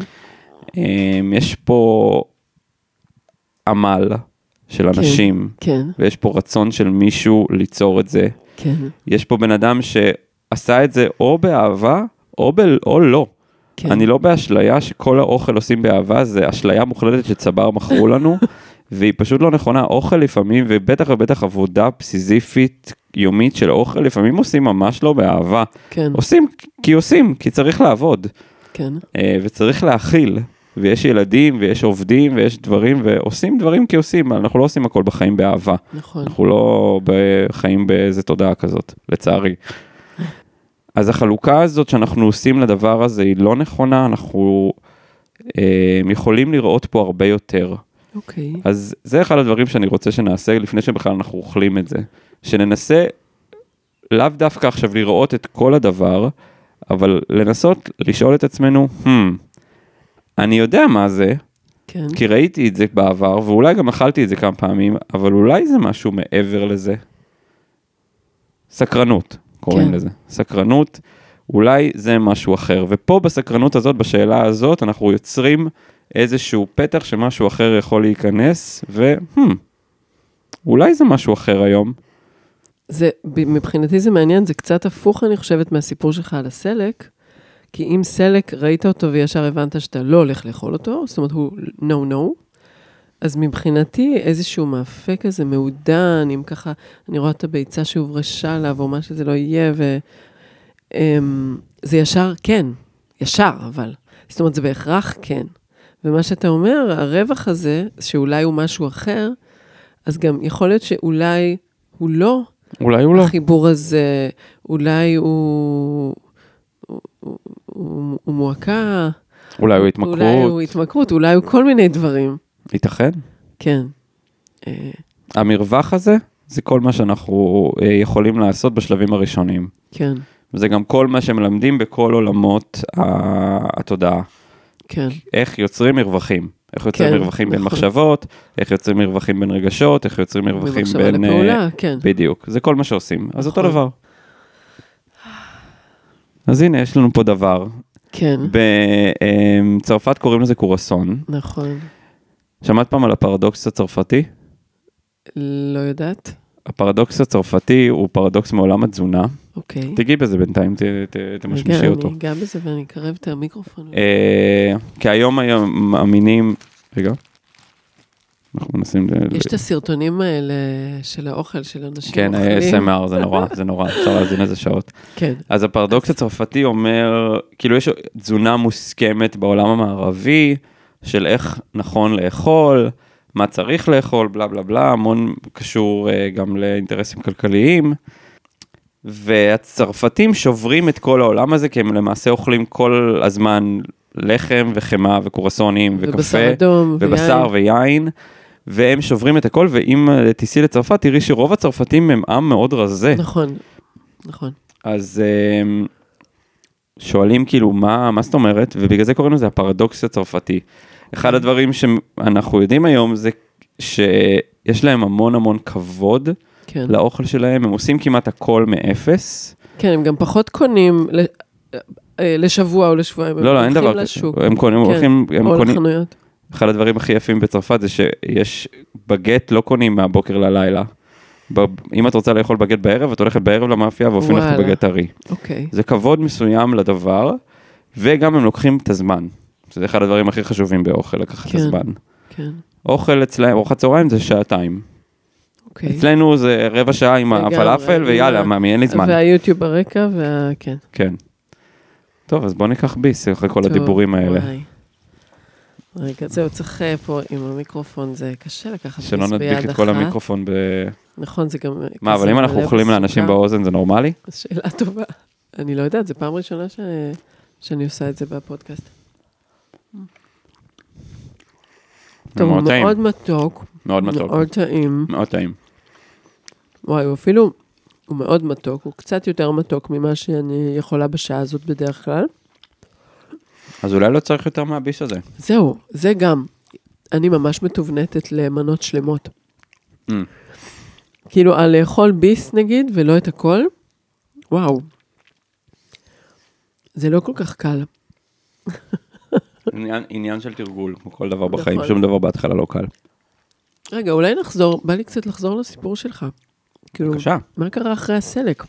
S2: אה, יש פה עמל של אנשים,
S1: כן.
S2: ויש פה רצון של מישהו ליצור את זה.
S1: כן.
S2: יש פה בן אדם שעשה את זה או באהבה או, ב, או לא.
S1: כן.
S2: אני לא באשליה שכל האוכל עושים באהבה, זה אשליה מוחלטת שצבר מכרו לנו, והיא פשוט לא נכונה. אוכל לפעמים, ובטח ובטח עבודה פסיזיפית יומית של אוכל, לפעמים עושים ממש לא באהבה.
S1: כן.
S2: עושים כי עושים, כי צריך לעבוד,
S1: כן.
S2: אה, וצריך להכיל. ויש ילדים, ויש עובדים, ויש דברים, ועושים דברים כי עושים, אנחנו לא עושים הכל בחיים באהבה.
S1: נכון.
S2: אנחנו לא חיים באיזה תודעה כזאת, לצערי. אז החלוקה הזאת שאנחנו עושים לדבר הזה היא לא נכונה, אנחנו אה, יכולים לראות פה הרבה יותר.
S1: אוקיי.
S2: אז זה אחד הדברים שאני רוצה שנעשה לפני שבכלל אנחנו אוכלים את זה. שננסה לאו דווקא עכשיו לראות את כל הדבר, אבל לנסות לשאול את עצמנו, hmm, אני יודע מה זה,
S1: כן.
S2: כי ראיתי את זה בעבר, ואולי גם אכלתי את זה כמה פעמים, אבל אולי זה משהו מעבר לזה. סקרנות, קוראים
S1: כן.
S2: לזה. סקרנות, אולי זה משהו אחר. ופה בסקרנות הזאת, בשאלה הזאת, אנחנו יוצרים איזשהו פתח שמשהו אחר יכול להיכנס, ו... Hmm, אולי זה משהו אחר היום.
S1: זה, מבחינתי זה מעניין, זה קצת הפוך, אני חושבת, מהסיפור שלך על הסלק. כי אם סלק, ראית אותו וישר הבנת שאתה לא הולך לאכול אותו, זאת אומרת, הוא no no, אז מבחינתי איזשהו מאפה כזה מעודן, אם ככה, אני רואה את הביצה שהוברשה עליו, או מה שזה לא יהיה, וזה ישר כן, ישר, אבל. זאת אומרת, זה בהכרח כן. ומה שאתה אומר, הרווח הזה, שאולי הוא משהו אחר, אז גם יכול להיות שאולי הוא לא
S2: אולי הוא לא.
S1: החיבור הזה, אולי הוא, הוא, הוא, הוא, הוא מועקה,
S2: אולי הוא התמכרות.
S1: אולי הוא התמכרות, אולי הוא כל מיני דברים.
S2: ייתכן.
S1: כן. אה,
S2: המרווח הזה, זה כל מה שאנחנו אה, יכולים לעשות בשלבים הראשונים.
S1: כן,
S2: וזה גם כל מה שמלמדים בכל עולמות התודעה.
S1: כן,
S2: איך יוצרים מרווחים. איך יוצרים
S1: כן,
S2: מרווחים בין
S1: נכון.
S2: מחשבות, איך יוצרים מרווחים בין רגשות, איך יוצרים מרווחים בין... אה,
S1: לפעולה, כן.
S2: בדיוק, זה כל מה שעושים. אז אותו
S1: נכון.
S2: דבר. אז הנה, יש לנו פה דבר.
S1: כן,
S2: בצרפת קוראים לזה קורסון.
S1: נכון.
S2: שמעת פעם על הפרדוקס הצרפתי?
S1: לא יודעת,
S2: הפרדוקס הצרפתי הוא פרדוקס מעולם התזונה.
S1: אוקיי.
S2: תגיעי בזה בינתיים, ת- ת- תמשמשי אותו.
S1: אני אגע בזה ואני אקרב את המיקרופון.
S2: אה, כי היום היום מאמינים, רגע, אנחנו מנסים, ל-
S1: יש את הסרטונים האלה של האוכל של אנשים
S2: כן,
S1: אוכלים.
S2: ה-SMR זה נורא, זה נורא, אפשר להאזין לזה שעות.
S1: כן,
S2: אז הפרדוקס הצרפתי אומר, כאילו יש תזונה מוסכמת בעולם המערבי, של איך נכון לאכול, מה צריך לאכול, בלה בלה בלה, המון קשור אה, גם לאינטרסים כלכליים. והצרפתים שוברים את כל העולם הזה, כי הם למעשה אוכלים כל הזמן לחם וחמאה וקורסונים וקפה.
S1: ובשר אדום,
S2: ובשר
S1: ויין.
S2: ויין, והם שוברים את הכל, ואם אה, תיסעי לצרפת, תראי שרוב הצרפתים הם עם מאוד רזה.
S1: נכון, נכון.
S2: אז אה, שואלים כאילו, מה, מה זאת אומרת? ובגלל זה קוראים לזה הפרדוקס הצרפתי. אחד הדברים שאנחנו יודעים היום זה שיש להם המון המון כבוד
S1: כן.
S2: לאוכל שלהם, הם עושים כמעט הכל מאפס.
S1: כן, הם גם פחות קונים אה, לשבוע או לשבועיים. הם
S2: לא, לא, אין
S1: הולכים
S2: דבר כזה. הם קונים,
S1: כן,
S2: הולכים, הם
S1: או
S2: קונים,
S1: לחנויות.
S2: אחד הדברים הכי יפים בצרפת זה שיש בגט לא קונים מהבוקר ללילה. ב- אם את רוצה לאכול בגט בערב, את הולכת בערב למאפייה ואופים לך את. הבגט טרי.
S1: אוקיי.
S2: זה כבוד מסוים לדבר, וגם הם לוקחים את הזמן. שזה אחד הדברים הכי חשובים באוכל, לקחת את
S1: כן.
S2: הזמן.
S1: כן,
S2: אוכל אצלהם, ארוחת צהריים זה שעתיים.
S1: אוקיי.
S2: אצלנו זה רבע שעה עם הפלאפל, ויאללה, מאמי, אין לי זמן.
S1: והיוטיוב ברקע, וה... כן.
S2: כן. טוב, אז בוא ניקח ביס אחרי כל
S1: טוב,
S2: הדיבורים האלה.
S1: וואי. רגע, זהו, צריך אה, פה עם המיקרופון, זה קשה לקחת ביס
S2: שלא
S1: ביד
S2: נדביק את כל
S1: אחת.
S2: המיקרופון ב...
S1: נכון, זה גם...
S2: מה, אבל אם אנחנו אוכלים לאנשים. באוזן זה נורמלי?
S1: שאלה טובה. אני לא יודעת, זו פעם ראשונה ש... שאני עושה את זה בפודקאסט. טוב,
S2: מאוד טעים.
S1: מאוד מתוק.
S2: מאוד מתוק.
S1: מאוד טעים.
S2: מאוד טעים.
S1: וואי, הוא אפילו, הוא מאוד מתוק, הוא קצת יותר מתוק ממה שאני יכולה בשעה הזאת בדרך כלל.
S2: אז אולי לא צריך יותר מהביס הזה.
S1: זהו, זה גם. אני ממש מתובנתת למנות שלמות.
S2: Mm.
S1: כאילו, על לאכול ביס נגיד, ולא את הכל, וואו. זה לא כל כך קל.
S2: עניין- עניין של תרגול, כמו כל דבר בחיים,
S1: נכון.
S2: שום דבר בהתחלה לא קל.
S1: רגע, אולי נחזור, בא לי קצת לחזור לסיפור שלך. כאילו,
S2: בבקשה.
S1: מה קרה אחרי הסלק?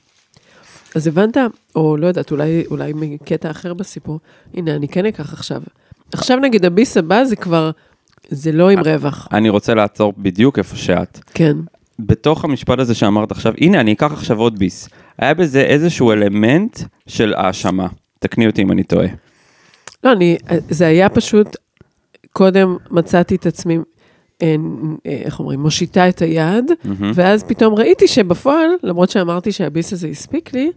S1: אז הבנת, או לא יודעת, אולי, אולי מקטע אחר בסיפור, הנה, אני כן אקח עכשיו. עכשיו נגיד הביס הבא זה כבר, זה לא עם רווח.
S2: אני רוצה לעצור בדיוק איפה שאת.
S1: כן.
S2: בתוך המשפט הזה שאמרת עכשיו, הנה, אני אקח עכשיו עוד ביס. היה בזה איזשהו אלמנט של האשמה. תקני אותי אם אני טועה.
S1: לא, אני, זה היה פשוט, קודם מצאתי את עצמי, אה, אה, איך אומרים, מושיטה את היד,
S2: מהמם.
S1: ואז פתאום ראיתי שבפועל, למרות שאמרתי שהביס הזה הספיק לי,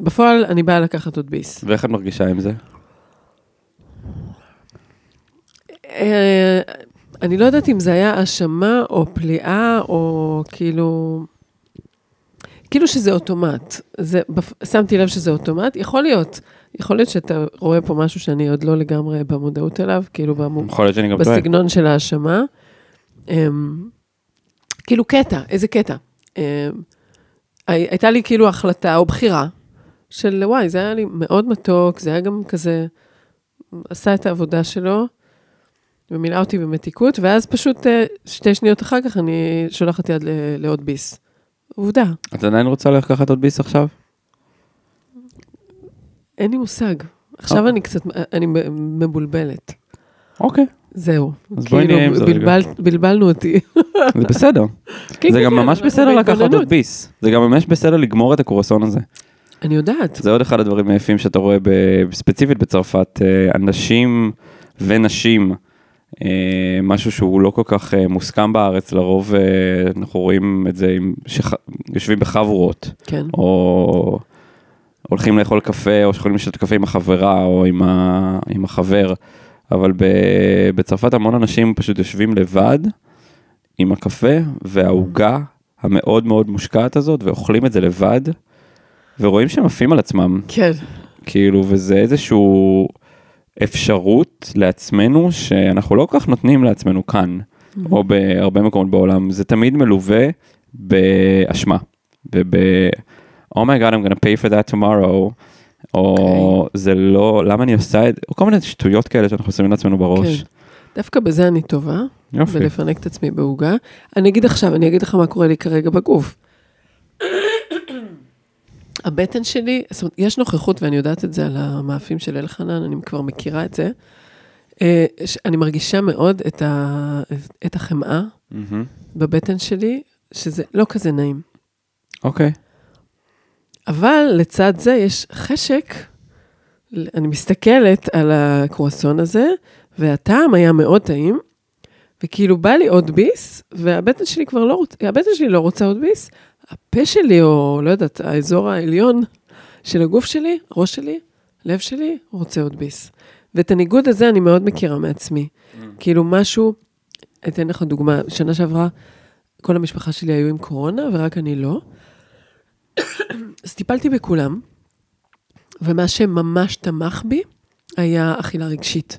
S1: בפועל אני באה לקחת עוד ביס.
S2: ואיך את מרגישה עם זה?
S1: אה, אני לא יודעת אם זה היה האשמה או פליאה, או כאילו... כאילו שזה אוטומט. זה, שמתי לב שזה אוטומט. יכול להיות, יכול להיות שאתה רואה פה משהו שאני עוד לא לגמרי במודעות אליו, כאילו במו,
S2: יכול להיות שאני גם טועה.
S1: בסגנון של האשמה. אמ, כאילו קטע, איזה קטע. אמ, הי- הייתה לי כאילו החלטה או בחירה של וואי, זה היה לי מאוד מתוק, זה היה גם כזה, עשה את העבודה שלו, ומילאה אותי במתיקות, ואז פשוט אה, שתי שניות אחר כך אני שולחת יד לעוד ביס. עובדה,
S2: את עדיין רוצה לקחת עוד ביס עכשיו?
S1: אין לי מושג. עכשיו
S2: אוקיי.
S1: אני קצת, אני מבולבלת.
S2: אוקיי,
S1: זהו.
S2: אז בואי נהיה עם זה רגע.
S1: בלבל, בלבלנו אותי.
S2: זה בסדר.
S1: כן,
S2: זה
S1: כן,
S2: גם
S1: כן,
S2: ממש בסדר לקחת. עוד ביס. זה גם ממש בסדר לגמור את הקורסון הזה.
S1: אני יודעת.
S2: זה עוד אחד הדברים היפים שאתה רואה ספציפית בצרפת, אה, אנשים ונשים, אה, משהו שהוא לא כל כך אה, מוסכם בארץ, לרוב אה, אנחנו רואים את זה שיושבים בחבורות,
S1: כן.
S2: או הולכים לאכול קפה, או שיכולים לשתות קפה עם החברה או עם, ה, עם החבר, אבל ב- בצרפת המון אנשים פשוט יושבים לבד עם הקפה והעוגה המאוד מאוד מושקעת הזאת, ואוכלים את זה לבד, ורואים שהם עפים על עצמם,
S1: כן.
S2: כאילו, וזה איזשהו אפשרות לעצמנו שאנחנו לא כל כך נותנים לעצמנו כאן, או בהרבה מקומות בעולם, זה תמיד מלווה באשמה, וב... Oh my god, I'm gonna pay for that tomorrow, או זה לא, למה אני עושה את זה, כל מיני שטויות כאלה שאנחנו שמים לעצמנו בראש.
S1: כן. דווקא בזה אני טובה,
S2: יופי.
S1: ולפנק את עצמי בעוגה. אני אגיד עכשיו, אני אגיד לך מה קורה לי כרגע בגוף. הבטן שלי, זאת אומרת, יש נוכחות, ואני יודעת את זה על המאפים של אלחנן, אני כבר מכירה את זה. אה, אני מרגישה מאוד את, ה, את החמאה
S2: מהמם.
S1: בבטן שלי, שזה לא כזה נעים.
S2: אוקיי.
S1: אבל לצד זה יש חשק, אני מסתכלת על הקרואסון הזה, והטעם היה מאוד טעים, וכאילו בא לי עוד ביס, והבטן שלי כבר לא רוצה, הבטן שלי לא רוצה עוד ביס, הפה שלי, או לא יודעת, האזור העליון של הגוף שלי, ראש שלי, לב שלי, רוצה עוד ביס. ואת הניגוד הזה אני מאוד מכירה מעצמי. כאילו משהו, אתן לך דוגמה, שנה שעברה, כל המשפחה שלי היו עם קורונה, ורק אני לא. אז טיפלתי בכולם, ומה שממש תמך בי היה אכילה רגשית.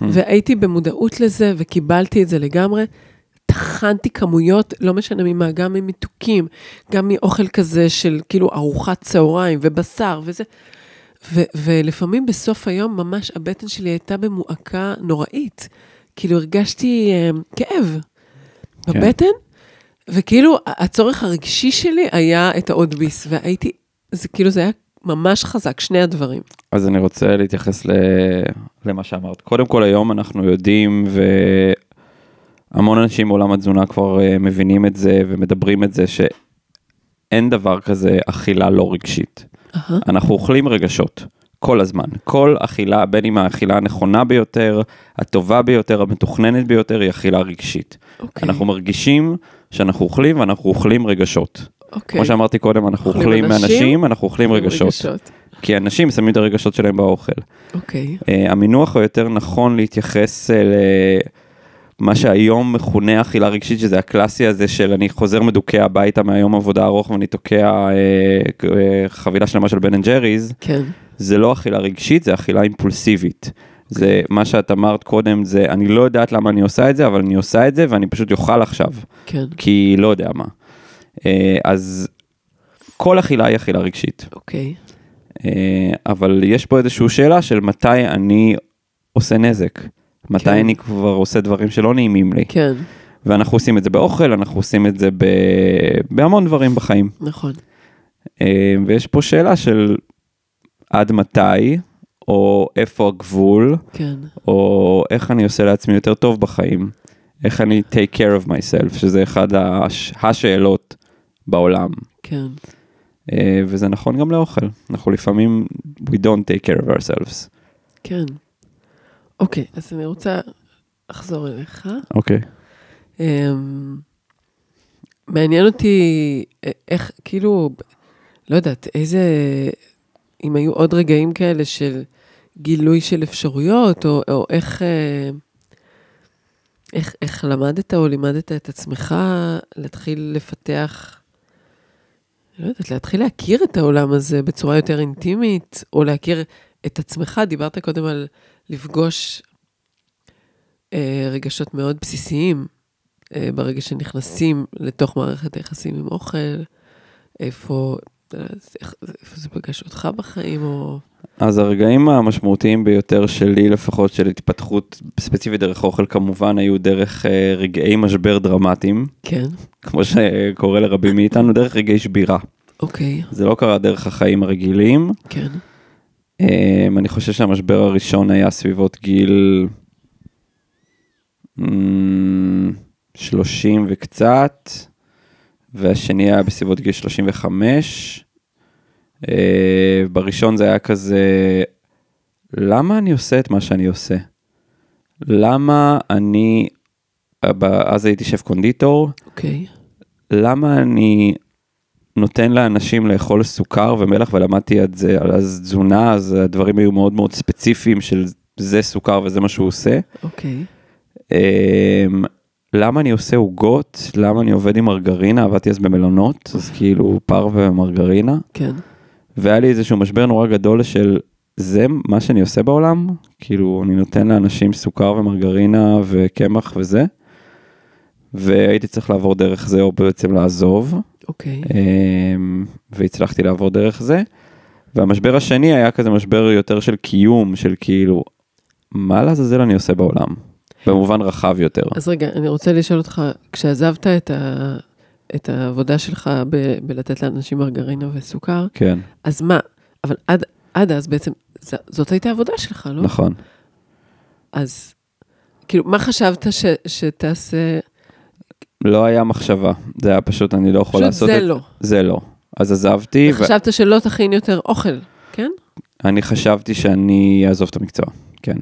S1: והייתי במודעות לזה, וקיבלתי את זה לגמרי. טחנתי כמויות, לא משנה ממה, גם ממתוקים, גם מאוכל כזה של כאילו ארוחת צהריים ובשר וזה. ו- ולפעמים בסוף היום ממש הבטן שלי הייתה במועקה נוראית. כאילו הרגשתי אה, כאב
S2: כן.
S1: בבטן, וכאילו הצורך הרגשי שלי היה את העוד ביס, והייתי, זה כאילו זה היה ממש חזק, שני הדברים.
S2: אז אני רוצה להתייחס ל... למה שאמרת. קודם כל היום אנחנו יודעים והמון אנשים בעולם התזונה כבר אה, מבינים את זה ומדברים את זה שאין דבר כזה אכילה לא רגשית.
S1: אהה,
S2: אנחנו אוכלים רגשות. כל הזמן. כל אכילה, בין אם האכילה הנכונה ביותר, הטובה ביותר, המתוכננת ביותר, היא אכילה רגשית.
S1: אוקיי,
S2: אנחנו מרגישים שאנחנו אוכלים ואנחנו אוכלים רגשות.
S1: אוקיי.
S2: כמו שאמרתי קודם, אנחנו
S1: אוכלים אנשים,
S2: מאנשים, אנחנו אוכלים רגשות.
S1: רגשות.
S2: כי אנשים שמים את הרגשות שלהם באוכל.
S1: אוקיי,
S2: אה, המינוח הוא יותר נכון להתייחס אה, למה שהיום מכונה אכילה רגשית, שזה הקלאסי הזה של אני חוזר מדוכא הביתה מהיום עבודה ארוך ואני תוקע אה, אה, חבילה שלמה של בן אנד ג'ריז,
S1: כן,
S2: זה לא אכילה רגשית, זה אכילה אימפולסיבית. זה מה שאת אמרת קודם, זה אני לא יודעת למה אני עושה את זה, אבל אני עושה את זה ואני פשוט אוכל עכשיו,
S1: כן,
S2: כי לא יודע מה. Uh, אז כל אכילה היא אכילה רגשית.
S1: אוקיי,
S2: אה, אבל יש פה איזושהי שאלה של מתי אני עושה נזק. מתי
S1: כן.
S2: אני כבר עושה דברים שלא נעימים לי.
S1: כן,
S2: ואנחנו עושים את זה באוכל, אנחנו עושים את זה ב... בהמון דברים בחיים.
S1: נכון,
S2: אה, ויש פה שאלה של עד מתי, או איפה הגבול,
S1: כן,
S2: או איך אני עושה לעצמי יותר טוב בחיים. איך אני take care of myself, שזה אחד הש... השאלות בעולם.
S1: כן,
S2: אה, וזה נכון גם לאוכל. אנחנו לפעמים, we don't take care of ourselves.
S1: כן. אוקיי, אז אני רוצה לחזור אליך.
S2: אוקיי.
S1: אמ, מעניין אותי א- איך, כאילו, לא יודעת, איזה, אם היו עוד רגעים כאלה של גילוי של אפשרויות, או, או איך, אה, איך, איך למדת או לימדת את עצמך להתחיל לפתח, לא יודעת, להתחיל להכיר את העולם הזה בצורה יותר אינטימית, או להכיר את עצמך. דיברת קודם על לפגוש אה, רגשות מאוד בסיסיים. אה, ברגע שנכנסים לתוך מערכת היחסים עם אוכל, איפה, איפה זה פגש אותך בחיים, או...
S2: אז הרגעים המשמעותיים ביותר שלי לפחות של התפתחות ספציפית דרך אוכל כמובן היו דרך אה, רגעי משבר דרמטיים,
S1: כן,
S2: כמו שקורה לרבים מאיתנו, דרך רגעי שבירה.
S1: אוקיי,
S2: זה לא קרה דרך החיים הרגילים.
S1: כן,
S2: אה, אני חושב שהמשבר הראשון היה סביבות גיל אמ, 30 וקצת, והשני היה בסביבות גיל 35. אה, בראשון זה היה כזה, למה אני עושה את מה שאני עושה? למה אני, אז הייתי שף קונדיטור,
S1: אוקיי,
S2: למה אני נותן לאנשים לאכול סוכר ומלח ולמדתי את זה על התזונה, אז הדברים היו מאוד מאוד ספציפיים של זה סוכר וזה מה שהוא עושה.
S1: אוקיי,
S2: אמ, למה אני עושה עוגות? למה אני עובד עם מרגרינה? עבדתי אז במלונות, אז כאילו פרווה ומרגרינה.
S1: כן,
S2: והיה לי איזשהו משבר נורא גדול של זה מה שאני עושה בעולם? כאילו אני נותן לאנשים סוכר ומרגרינה וקמח וזה. והייתי צריך לעבור דרך זה או בעצם לעזוב.
S1: אוקיי,
S2: אמ, והצלחתי לעבור דרך זה. והמשבר השני היה כזה משבר יותר של קיום, של כאילו, מה לעזאזל אני עושה בעולם? במובן רחב יותר.
S1: אז רגע, אני רוצה לשאול אותך, כשעזבת את, ה, את העבודה שלך ב, בלתת לאנשים מרגרינה וסוכר,
S2: כן,
S1: אז מה, אבל עד, עד אז בעצם, ז, זאת הייתה העבודה שלך, לא?
S2: נכון.
S1: אז, כאילו, מה חשבת ש, שתעשה?
S2: לא היה מחשבה, זה היה פשוט, אני לא יכול
S1: פשוט
S2: לעשות
S1: זה
S2: את
S1: לא.
S2: זה לא. אז עזבתי,
S1: חשבת שלא תכין יותר אוכל, כן?
S2: ואני חשבתי שאני אעזוב את המקצוע, כן.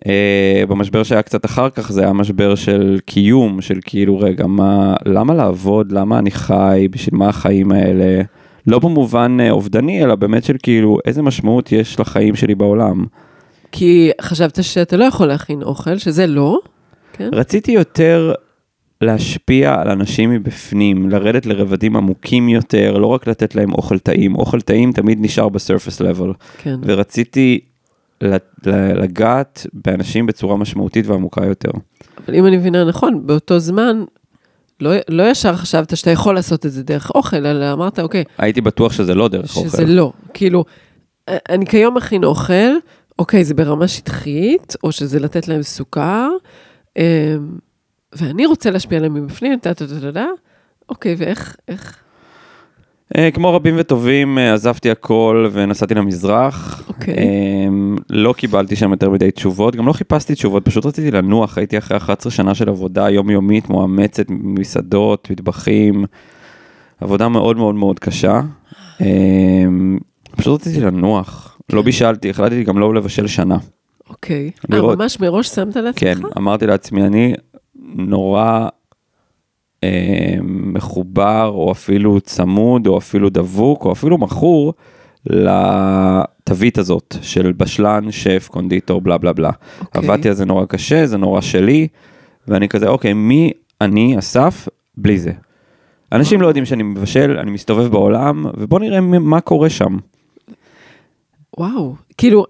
S2: Uh, במשבר שהיה קצת אחר כך זה היה משבר של קיום, של כאילו רגע, מה, למה לעבוד, למה אני חי, בשביל מה החיים האלה, לא במובן uh, אובדני, אלא באמת של כאילו איזה משמעות יש לחיים שלי בעולם.
S1: כי חשבת שאתה לא יכול להכין אוכל, שזה לא, כן?
S2: רציתי יותר להשפיע על אנשים מבפנים, לרדת לרבדים עמוקים יותר, לא רק לתת להם אוכל טעים, אוכל טעים תמיד נשאר בסרפס לבל,
S1: כן.
S2: ורציתי לגעת באנשים בצורה משמעותית ועמוקה יותר.
S1: אבל אם אני מבינה נכון, באותו זמן, לא, לא ישר חשבת שאתה יכול לעשות את זה דרך אוכל, אלא אמרת, אוקיי,
S2: הייתי בטוח שזה לא דרך
S1: שזה
S2: אוכל.
S1: לא. כאילו, אני כיום מכין אוכל, אוקיי, זה ברמה שטחית, או שזה לתת להם סוכר, אמ, ואני רוצה להשפיע עליהם מבפנים, טה טה טה טה טה, אוקיי, ואיך, איך?
S2: אה, כמו רבים וטובים, אה, עזבתי הכל ונסעתי למזרח.
S1: אוקיי.
S2: אה, לא קיבלתי שם יותר מדי תשובות, גם לא חיפשתי תשובות, פשוט רציתי לנוח, הייתי אחרי 11 שנה של עבודה יומיומית, מואמצת, מסעדות, מטבחים, עבודה מאוד מאוד מאוד קשה. אה, פשוט רציתי לנוח, לא בישלתי, החלטתי גם לא לבשל שנה.
S1: אוקיי. אה,
S2: לראות.
S1: ממש מראש שמת לעצמך?
S2: כן, אמרתי לעצמי, אני נורא אה, מחובר, או אפילו צמוד, או אפילו דבוק, או אפילו מכור לתווית הזאת של בשלן, שף, קונדיטור, בלה בלה בלה.
S1: אוקיי.
S2: עבדתי על זה נורא קשה, זה נורא שלי, ואני כזה, אוקיי, מי אני, אסף, בלי זה? אנשים לא יודעים שאני מבשל, אני מסתובב בעולם, ובוא נראה מה קורה שם.
S1: וואו, כאילו,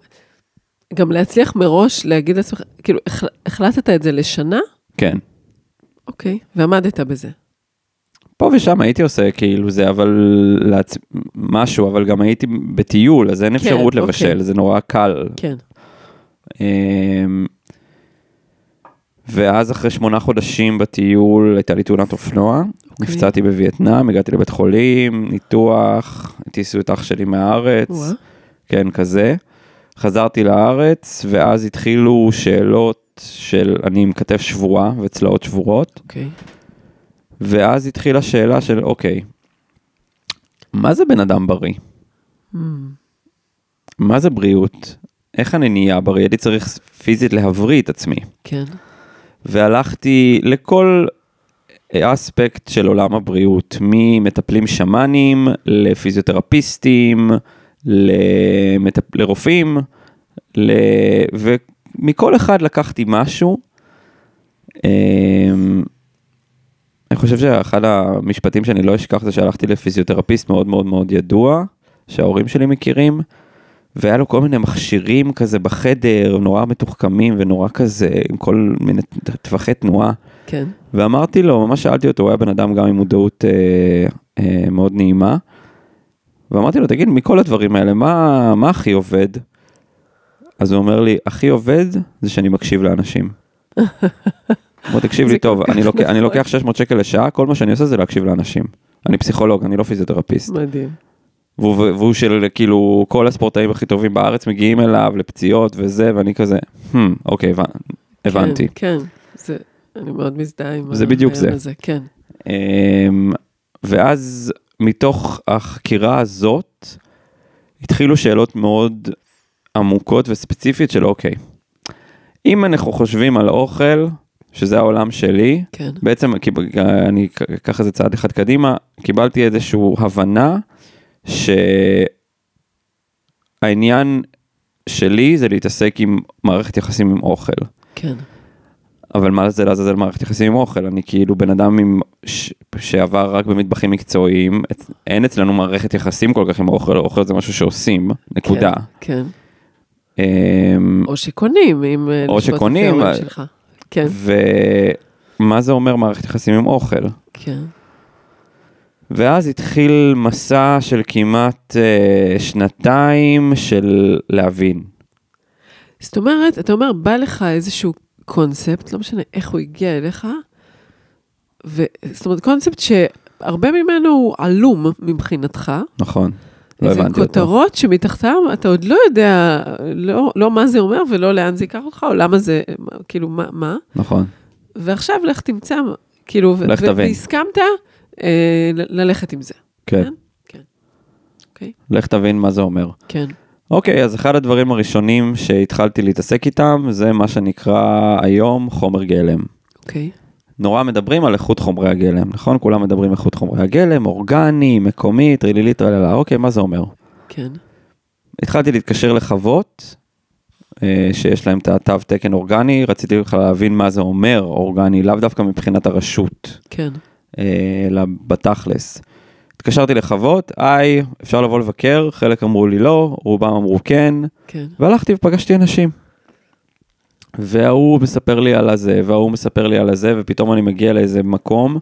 S1: גם להצליח מראש להגיד לעצמך, כאילו, החל- החלטת את זה לשנה?
S2: כן.
S1: אוקיי, ועמדת בזה.
S2: פה ושם הייתי עושה כאילו זה, אבל לעצ... משהו, אבל גם הייתי בטיול, אז אין
S1: כן,
S2: אפשרות
S1: אוקיי.
S2: לבשל, זה נורא קל.
S1: כן.
S2: אמ, ואז אחרי שמונה חודשים בטיול הייתה לי תאונת אופנוע, נפצעתי בווייטנאם, הגעתי לבית חולים, ניתוח, הטיסו את אח שלי מהארץ,
S1: וואה.
S2: כן, כזה. חזרתי לארץ, ואז התחילו שאלות של אני עם כתף שבורה וצלעות שבורות.
S1: אוקיי.
S2: ואז התחילה השאלה של, אוקיי, מה זה בן אדם בריא?
S1: Hmm.
S2: מה זה בריאות? איך אני נהיה בריא? הייתי צריך פיזית להבריא את עצמי.
S1: כן. והלכתי
S2: לכל אספקט של עולם הבריאות, ממטפלים שמאנים, לפיזיותרפיסטים, למטפ... לרופאים, ל... ומכל אחד לקחתי משהו. אמ, אני חושב שאחד המשפטים שאני לא אשכח זה שהלכתי לפיזיותרפיסט מאוד מאוד מאוד ידוע, שההורים שלי מכירים, והיה לו כל מיני מכשירים כזה בחדר, נורא מתוחכמים ונורא כזה, עם כל מיני טווחי תנועה.
S1: כן.
S2: ואמרתי לו, ממש שאלתי אותו, הוא היה בן אדם גם עם מודעות אה, אה, מאוד נעימה. ואמרתי לו, תגיד, מכל הדברים האלה, מה, מה הכי עובד? אז הוא אומר לי, הכי עובד זה שאני מקשיב לאנשים. בוא תקשיב
S1: זה
S2: לי טוב, אני, לוק, אני
S1: נכון.
S2: לוקח 600 שקל לשעה, כל מה שאני עושה זה להקשיב לאנשים. אני פסיכולוג, אני לא פיזיותרפיסט.
S1: מדהים.
S2: והוא, והוא של כאילו כל הספורטאים הכי טובים בארץ מגיעים אליו לפציעות וזה, ואני כזה, hmm, אוקיי, הבנ- הבנתי.
S1: כן, כן. זה, אני מאוד מזדהה עם
S2: זה בדיוק
S1: הרעיון
S2: זה.
S1: הזה, כן.
S2: אמ, ואז מתוך החקירה הזאת התחילו שאלות מאוד עמוקות וספציפיות של אוקיי, אם אנחנו חושבים על אוכל, שזה העולם שלי,
S1: כן.
S2: בעצם אני אקח את זה צעד אחד קדימה, קיבלתי איזושהי הבנה שהעניין שלי זה להתעסק עם מערכת יחסים עם אוכל.
S1: כן.
S2: אבל מה זה לעזאזל מערכת יחסים עם אוכל? אני כאילו בן אדם עם ש... שעבר רק במטבחים מקצועיים, אצ- אין אצלנו מערכת יחסים כל כך עם אוכל, אוכל זה משהו שעושים, נקודה.
S1: כן.
S2: אמ,
S1: או שקונים, אם... אה,
S2: או
S1: את
S2: שקונים, אה,
S1: שלך. כן,
S2: ומה זה אומר מערכת יחסים עם אוכל?
S1: כן.
S2: ואז התחיל מסע של כמעט אה, שנתיים של להבין.
S1: זאת אומרת, אתה אומר, בא לך איזשהו קונספט, לא משנה איך הוא הגיע אליך, ו... זאת אומרת, קונספט שהרבה ממנו הוא עלום מבחינתך.
S2: נכון, לא
S1: איזה
S2: הבנתי אותו.
S1: כותרות שמתחתם אתה עוד לא יודע, לא, לא מה זה אומר ולא לאן זה ייקח אותך, או למה זה, כאילו, מה, מה?
S2: נכון,
S1: ועכשיו לך תמצא, כאילו,
S2: לך תבין.
S1: והסכמת אה, ללכת עם זה.
S2: כן.
S1: כן? כן. אוקיי,
S2: לך תבין מה זה אומר.
S1: כן.
S2: אוקיי, אז אחד הדברים הראשונים שהתחלתי להתעסק איתם זה מה שנקרא היום חומר גלם.
S1: אוקיי.
S2: נורא מדברים על איכות חומרי הגלם, נכון? כולם מדברים איכות חומרי הגלם, אורגני, מקומי, טרילילית, טריללה, אוקיי, מה זה אומר?
S1: כן.
S2: התחלתי להתקשר לחוות, אה, שיש להם את התו תקן אורגני, רציתי בכלל להבין מה זה אומר אורגני, לאו דווקא מבחינת הרשות,
S1: כן.
S2: אה, אלא בתכלס. התקשרתי לחוות, היי, אפשר לבוא לבקר, חלק אמרו לי לא, רובם אמרו כן,
S1: כן.
S2: והלכתי ופגשתי אנשים. וההוא מספר לי על הזה, וההוא מספר לי על הזה, ופתאום אני מגיע לאיזה מקום,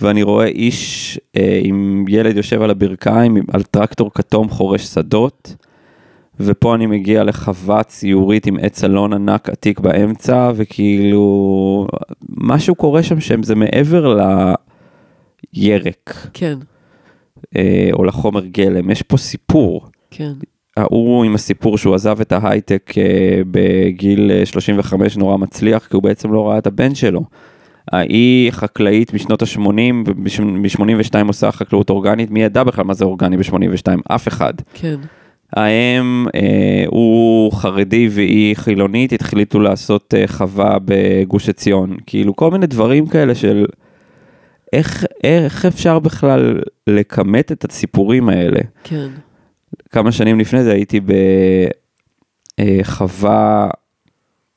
S2: ואני רואה איש אה, עם ילד יושב על הברכיים, על טרקטור כתום חורש שדות, ופה אני מגיע לחווה ציורית עם עץ אלון ענק עתיק באמצע, וכאילו, משהו קורה שם שזה מעבר לירק,
S1: כן,
S2: או לחומר גלם, יש פה סיפור.
S1: כן,
S2: ההוא עם הסיפור שהוא עזב את ההייטק אה, בגיל אה, 35 נורא מצליח, כי הוא בעצם לא ראה את הבן שלו. ההיא חקלאית משנות ה-80, ב-82 עושה חקלאות אורגנית, מי ידע בכלל מה זה אורגני ב-82? אף אחד.
S1: כן,
S2: האם אה, הוא חרדי והיא חילונית, החליטו לעשות אה, חווה בגוש עציון. כאילו כל מיני דברים כאלה של איך, איך אפשר בכלל לכמת את הסיפורים האלה.
S1: כן,
S2: כמה שנים לפני זה הייתי בחווה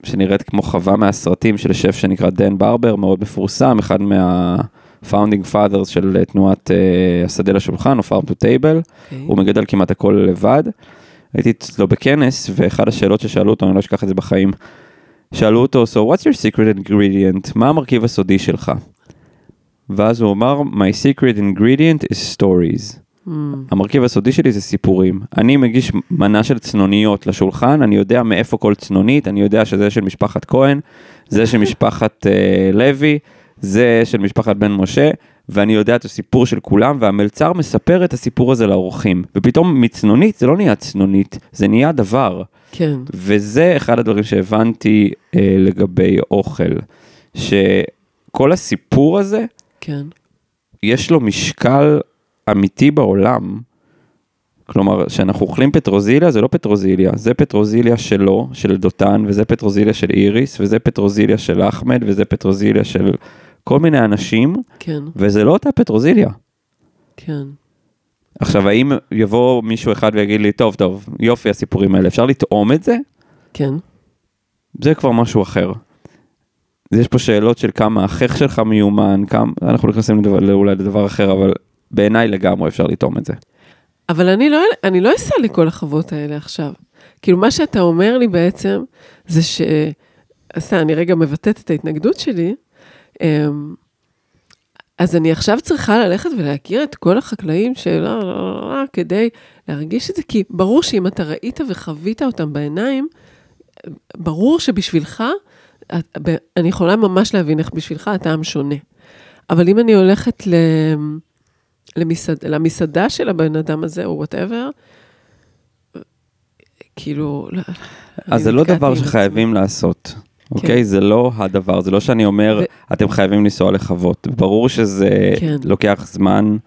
S2: שנראית כמו חווה מהסרטים של שף שנקרא דן ברבר, מאוד מפורסם, אחד מה-founding fathers של תנועת אה, השדה לשולחן, או farm to table.
S1: אוקיי.
S2: הוא מגדל כמעט הכל לבד. הייתי אצלו בכנס, ואחת השאלות ששאלו אותו, אני לא אשכח את זה בחיים, שאלו אותו, so what's your secret ingredient? מה המרכיב הסודי שלך? ואז הוא אמר, my secret ingredient is stories.
S1: Mm,
S2: המרכיב הסודי שלי זה סיפורים. אני מגיש מנה של צנוניות לשולחן, אני יודע מאיפה כל צנונית, אני יודע שזה של משפחת כהן, זה של משפחת אה, לוי, זה של משפחת בן משה, ואני יודע את הסיפור של כולם, והמלצר מספר את הסיפור הזה לאורחים. ופתאום מצנונית זה לא נהיה צנונית, זה נהיה דבר.
S1: כן,
S2: וזה אחד הדברים שהבנתי אה, לגבי אוכל, שכל הסיפור הזה,
S1: כן,
S2: יש לו משקל אמיתי בעולם. כלומר, כשאנחנו אוכלים פטרוזיליה, זה לא פטרוזיליה, זה פטרוזיליה שלו, של דותן, וזה פטרוזיליה של איריס, וזה פטרוזיליה של אחמד, וזה פטרוזיליה של כל מיני אנשים,
S1: כן,
S2: וזה לא אותה פטרוזיליה.
S1: כן,
S2: עכשיו, האם יבוא מישהו אחד ויגיד לי, טוב, טוב, יופי הסיפורים האלה, אפשר לטעום את זה?
S1: כן,
S2: זה כבר משהו אחר. יש פה שאלות של כמה החך שלך מיומן, כמה, אנחנו נכנסים לדבר, אולי לדבר אחר, אבל בעיניי לגמרי אפשר לטעום את זה.
S1: אבל אני לא, אני לא אסע לכל החוות האלה עכשיו. כאילו, מה שאתה אומר לי בעצם, זה ש... סתם, אני רגע מבטאת את ההתנגדות שלי. אמ, אז אני עכשיו צריכה ללכת ולהכיר את כל החקלאים שלא, לא, לא, לא, כדי להרגיש את זה, כי ברור שאם אתה ראית וחווית אותם בעיניים, ברור שבשבילך, אני יכולה ממש להבין איך בשבילך הטעם שונה. אבל אם אני הולכת. למסעד, למסעדה של הבן אדם הזה, או וואטאבר, כאילו... לא,
S2: אז זה לא דבר
S1: עם עצמי.
S2: שחייבים לעשות, אוקיי? זה לא הדבר, זה לא שאני אומר,
S1: ו-
S2: אתם חייבים לנסוע לחוות. ברור שזה
S1: כן.
S2: לוקח זמן,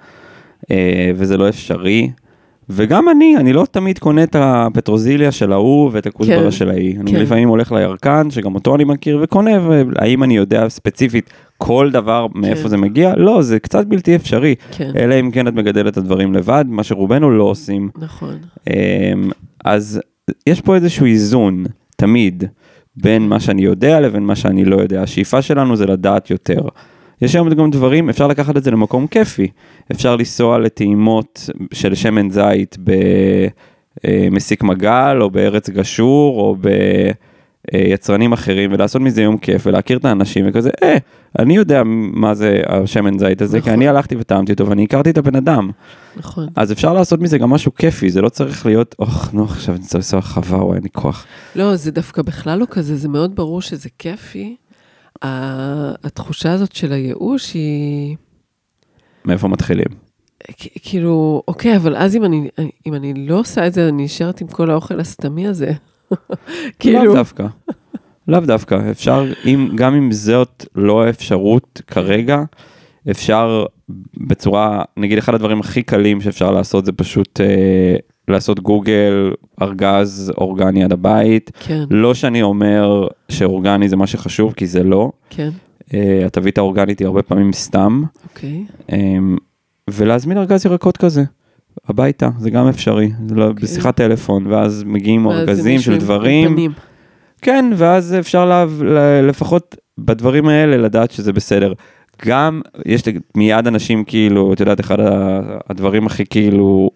S2: אה, וזה לא אפשרי. וגם אני, אני לא תמיד קונה את הפטרוזיליה של ההוא ואת הכוסברה
S1: כן,
S2: של ההיא. אני
S1: כן.
S2: לפעמים הולך לירקן, שגם אותו אני מכיר וקונה, והאם אני יודע ספציפית כל דבר מאיפה
S1: כן.
S2: זה מגיע? לא, זה קצת בלתי אפשרי.
S1: כן,
S2: אלא אם כן את מגדלת את הדברים לבד, מה שרובנו לא עושים.
S1: נכון.
S2: אמ, אז יש פה איזשהו איזון, תמיד, בין מה שאני יודע לבין מה שאני לא יודע. השאיפה שלנו זה לדעת יותר. יש היום גם דברים, אפשר לקחת את זה למקום כיפי. אפשר לנסוע לטעימות של שמן זית במסיק מגל, או בארץ גשור, או ביצרנים אחרים, ולעשות מזה יום כיף, ולהכיר את האנשים, וכזה, אה, אני יודע מה זה השמן זית הזה, כי
S1: נכון.
S2: אני הלכתי וטעמתי אותו, ואני הכרתי את הבן אדם.
S1: נכון.
S2: אז אפשר לעשות מזה גם משהו כיפי, זה לא צריך להיות, אוח, נו, עכשיו אני צריך לנסוע לחווה, וואי, אין לי כוח.
S1: לא, זה דווקא בכלל לא כזה, זה מאוד ברור שזה כיפי. התחושה הזאת של הייאוש היא,
S2: מאיפה מתחילים?
S1: כאילו, אוקיי, אבל אז אם אני, אם אני לא עושה את זה, אני נשארת עם כל האוכל הסתמי הזה.
S2: לאו
S1: כאילו,
S2: דווקא. לאו דווקא, אפשר, אם, גם אם זאת לא האפשרות כרגע, אפשר בצורה, נגיד אחד הדברים הכי קלים שאפשר לעשות זה פשוט אה, לעשות גוגל, ארגז אורגני עד הבית.
S1: כן,
S2: לא שאני אומר שאורגני זה מה שחשוב, כי זה לא.
S1: כן,
S2: אה, התווית האורגנית היא הרבה פעמים סתם.
S1: אוקיי,
S2: אמ, ולהזמין ארגז ירקות כזה. הביתה, זה גם אפשרי, זה לא,
S1: אוקיי.
S2: בשיחת טלפון, ואז מגיעים ארגזים של דברים,
S1: פנים.
S2: כן, ואז אפשר לה, ל- לפחות בדברים האלה לדעת שזה בסדר. גם, יש מיד אנשים כאילו, את יודעת, אחד הדברים הכי כאילו,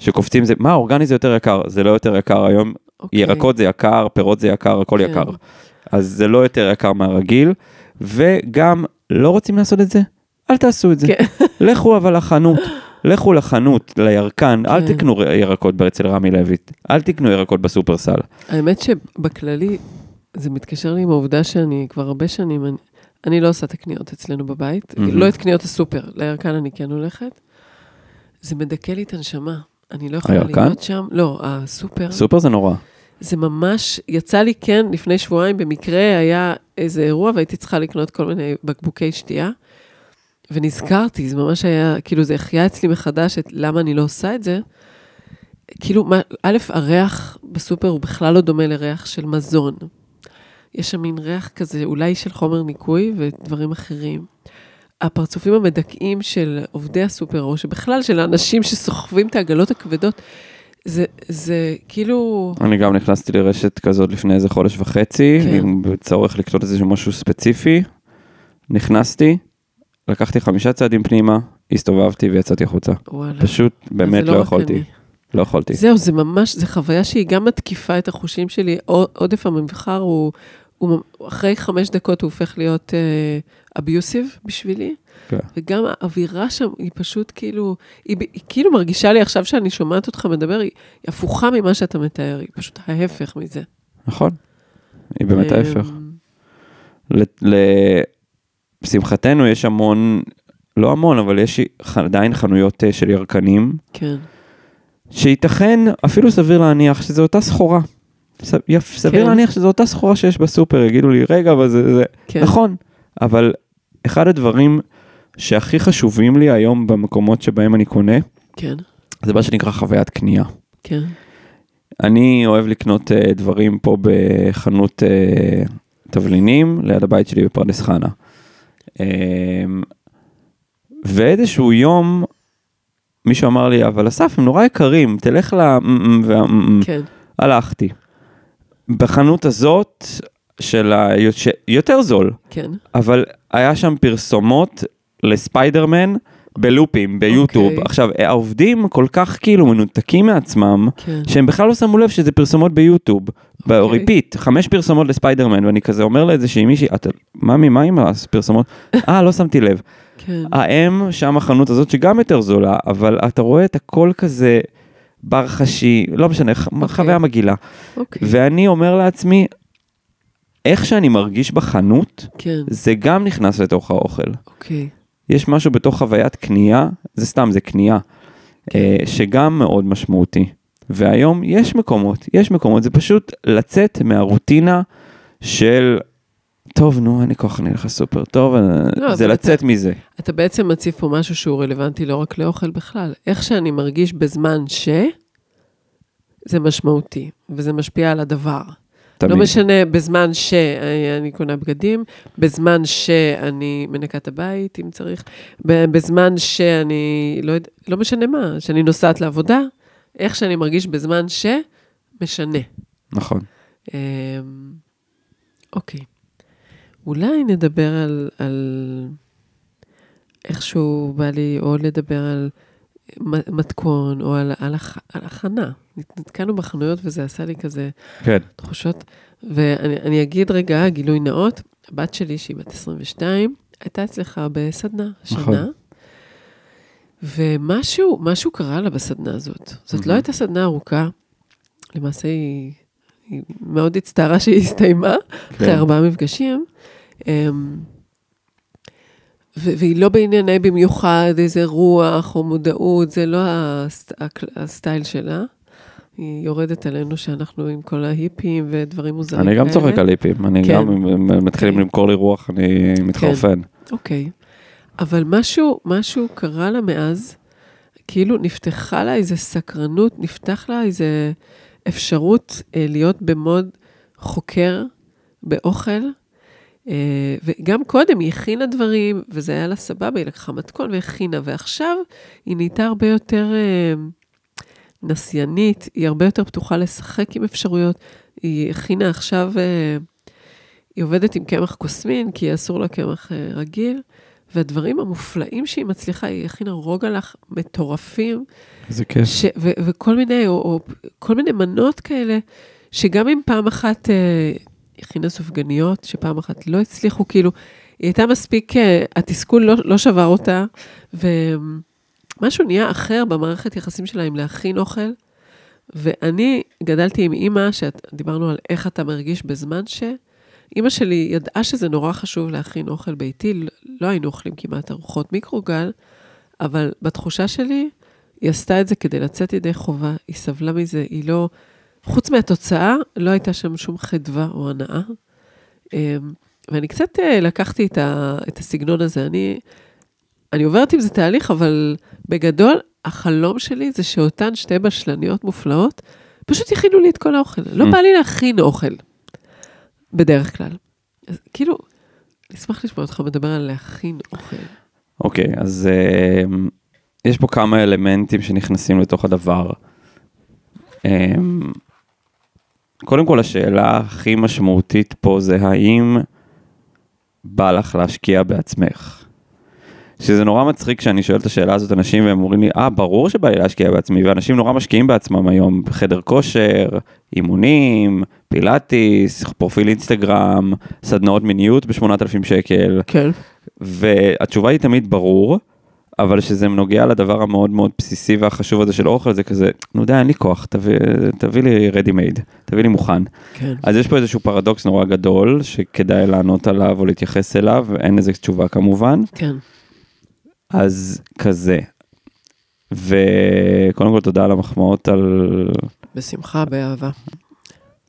S2: שקופצים זה, מה, אורגני זה יותר יקר, זה לא יותר יקר היום,
S1: אוקיי.
S2: ירקות זה יקר, פירות זה יקר, הכל
S1: כן.
S2: יקר. אז זה לא יותר יקר מהרגיל, וגם לא רוצים לעשות את זה, אל תעשו את זה.
S1: כן.
S2: לכו אבל לחנות, לכו לחנות, לירקן, אל
S1: כן.
S2: תקנו ירקות אצל רמי לויט, אל תקנו ירקות בסופרסל.
S1: האמת שבכללי, זה מתקשר לי עם העובדה שאני כבר הרבה שנים, אני, אני לא עושה את הקניות אצלנו בבית,
S2: מהמם.
S1: לא את קניות הסופר, לירקן אני כן הולכת. זה מדכא לי את הנשמה. אני לא יכולה
S2: הירקן?
S1: להיות שם. לא, הסופר.
S2: סופר זה נורא.
S1: זה ממש, יצא לי כן, לפני שבועיים במקרה היה איזה אירוע והייתי צריכה לקנות כל מיני בקבוקי שתייה. ונזכרתי, זה ממש היה, כאילו זה החיה אצלי מחדש את למה אני לא עושה את זה. כאילו, מה, א', הריח בסופר הוא בכלל לא דומה לריח של מזון. יש שם מין ריח כזה, אולי של חומר ניקוי ודברים אחרים. הפרצופים המדכאים של עובדי הסופר, או שבכלל של האנשים שסוחבים את העגלות הכבדות, זה, זה כאילו,
S2: אני גם נכנסתי לרשת כזאת לפני איזה חודש וחצי,
S1: כן.
S2: עם צורך לקנות איזה משהו ספציפי. נכנסתי, לקחתי חמישה צעדים פנימה, הסתובבתי ויצאתי החוצה.
S1: וואלה.
S2: פשוט באמת לא
S1: רק
S2: יכולתי.
S1: אני.
S2: לא יכולתי.
S1: זהו, זה ממש, זו חוויה שהיא גם מתקיפה את החושים שלי. עו- עודף המבחר הוא, הוא אחרי חמש דקות הוא הופך להיות אביוסיב uh, בשבילי,
S2: כן.
S1: וגם האווירה שם היא פשוט כאילו, היא, היא כאילו מרגישה לי עכשיו שאני שומעת אותך מדבר, היא, היא הפוכה ממה שאתה מתאר, היא פשוט ההפך מזה.
S2: נכון. היא באמת
S1: אמ,
S2: ההפך. לשמחתנו יש המון, לא המון, אבל יש עדיין חנויות אה, של ירקנים,
S1: כן,
S2: שייתכן, אפילו סביר להניח שזו אותה סחורה. סביר
S1: כן.
S2: להניח שזו אותה סחורה שיש בסופר, יגידו לי, רגע, אבל זה, זה...
S1: כן.
S2: נכון, אבל אחד הדברים שהכי חשובים לי היום במקומות שבהם אני קונה,
S1: כן,
S2: זה מה שנקרא חוויית קנייה.
S1: כן,
S2: אני אוהב לקנות uh, דברים פה בחנות uh, תבלינים ליד הבית שלי בפרדס חנה. Um, ואיזשהו יום מישהו אמר לי, אבל אסף, הם נורא יקרים, תלך ל...
S1: כן,
S2: הלכתי. בחנות הזאת של ה... יותר זול,
S1: כן,
S2: אבל היה שם פרסומות לספיידרמן בלופים ביוטיוב.
S1: אוקיי.
S2: עכשיו, העובדים כל כך כאילו מנותקים מעצמם,
S1: כן.
S2: שהם בכלל לא שמו לב שזה פרסומות ביוטיוב.
S1: אוקיי.
S2: ב repeat, חמש פרסומות לספיידרמן, ואני כזה אומר לאיזושהי מישהי, "אתה- ממי, מה עם הפרסומות? אה, לא שמתי לב.
S1: כן,
S2: יאמ שם החנות הזאת שגם יותר זולה, אבל אתה רואה את הכל כזה ברחש, לא משנה, ח- חוויה מגעילה.
S1: אוקיי,
S2: ואני אומר לעצמי, איך שאני מרגיש בחנות,
S1: כן,
S2: זה גם נכנס לתוך האוכל.
S1: אוקיי,
S2: יש משהו בתוך חוויית קנייה, זה סתם, זה קנייה, אה, שגם מאוד משמעותי. והיום יש מקומות, יש מקומות, זה פשוט לצאת מהרוטינה של, טוב, נו, אין לי כוח, אני אלך לסופר, טוב, אה,
S1: לא,
S2: זה לצאת מזה.
S1: אתה בעצם מציב פה משהו שהוא רלוונטי לא רק לאוכל בכלל. איך שאני מרגיש בזמן ש... זה משמעותי, וזה משפיע על הדבר.
S2: תמיד.
S1: לא משנה בזמן שאני קונה בגדים, בזמן שאני מנקה את הבית, אם צריך, בזמן שאני, לא, יודע, לא משנה מה, שאני נוסעת לעבודה, איך שאני מרגיש בזמן ש... משנה.
S2: נכון.
S1: אמ, אוקיי. אולי נדבר על, על איכשהו בא לי, או לדבר על מתכון, או על, על, הכ- על הכנה. נתקענו בחנויות וזה עשה לי כזה
S2: כן.
S1: תחושות. ואני אני אגיד רגע, גילוי נאות, הבת שלי, שהיא בת 22, הייתה אצלך בסדנה השנה.
S2: נכון.
S1: ומשהו, משהו קרה לה בסדנה הזאת. זאת לא
S2: Mhm.
S1: הייתה סדנה ארוכה, למעשה היא, היא מאוד הצטערה שהיא הסתיימה, אחרי
S2: כן.
S1: ארבעה מפגשים. אמ, והיא לא בענייני במיוחד איזה רוח או מודעות, זה לא הסט- הסטייל שלה. היא יורדת עלינו שאנחנו עם כל ההיפים ודברים מוזרים
S2: אני גם
S1: כאלה.
S2: צוחק על ליפים, אני
S1: כן.
S2: גם, אם מתחילים
S1: אוקיי.
S2: למכור לי רוח, אני מתחרפן.
S1: אוקיי. אבל משהו, משהו קרה לה מאז, כאילו נפתחה לה איזו סקרנות, נפתח לה איזו אפשרות אה, להיות במוד חוקר באוכל. אה, וגם קודם היא הכינה דברים, וזה היה לה סבבה, היא לקחה מתכון והכינה, ועכשיו היא נהייתה הרבה יותר אה, נסיינית, היא הרבה יותר פתוחה לשחק עם אפשרויות. היא הכינה עכשיו, אה, היא עובדת עם קמח קוסמין, כי אסור לה קמח אה, רגיל, והדברים המופלאים שהיא מצליחה, היא הכינה רוגלח מטורפים,
S2: איזה כיף.
S1: ש, ו, וכל מיני, או, או כל מיני מנות כאלה, שגם אם פעם אחת אה, הכינה סופגניות, שפעם אחת לא הצליחו, כאילו, היא הייתה מספיק, אה, התסכול לא, לא שבר אותה, ו, משהו נהיה אחר במערכת יחסים שלה עם להכין אוכל. ואני גדלתי עם אימא, שדיברנו על איך אתה מרגיש בזמן ש... אימא שלי ידעה שזה נורא חשוב להכין אוכל ביתי, לא היינו אוכלים כמעט ארוחות מיקרוגל, אבל בתחושה שלי, היא עשתה את זה כדי לצאת ידי חובה, היא סבלה מזה, היא לא... חוץ מהתוצאה, לא הייתה שם שום חדווה או הנאה. אמ, ואני קצת אה, לקחתי את, ה, את הסגנון הזה. אני, אני עוברת עם זה תהליך, אבל בגדול, החלום שלי זה שאותן שתי בשלניות מופלאות, פשוט יכינו לי את כל האוכל. לא mm. בא לי להכין אוכל, בדרך כלל. אז כאילו, אני אשמח לשמוע אותך מדבר על להכין אוכל.
S2: אוקיי, okay, אז uh, יש פה כמה אלמנטים שנכנסים לתוך הדבר. Um, קודם כל, השאלה הכי משמעותית פה זה האם בא לך להשקיע בעצמך. שזה נורא מצחיק כשאני שואל את השאלה הזאת אנשים והם אומרים לי, אה, ברור שבא לי להשקיע בעצמי, ואנשים נורא משקיעים בעצמם היום, בחדר כושר, אימונים, פילאטיס, פרופיל אינסטגרם, סדנאות מיניות ב-8,000 שקל.
S1: כן.
S2: והתשובה היא תמיד ברור, אבל שזה נוגע לדבר המאוד מאוד בסיסי והחשוב הזה של אוכל, זה כזה, נו די, אין לי כוח, תביא, תביא לי ready made, תביא לי מוכן.
S1: כן.
S2: אז יש פה איזשהו פרדוקס נורא גדול, שכדאי לענות עליו או להתייחס אליו, אין לזה תשובה כמובן.
S1: כן.
S2: אז כזה. וקודם כל תודה על המחמאות על...
S1: בשמחה, באהבה.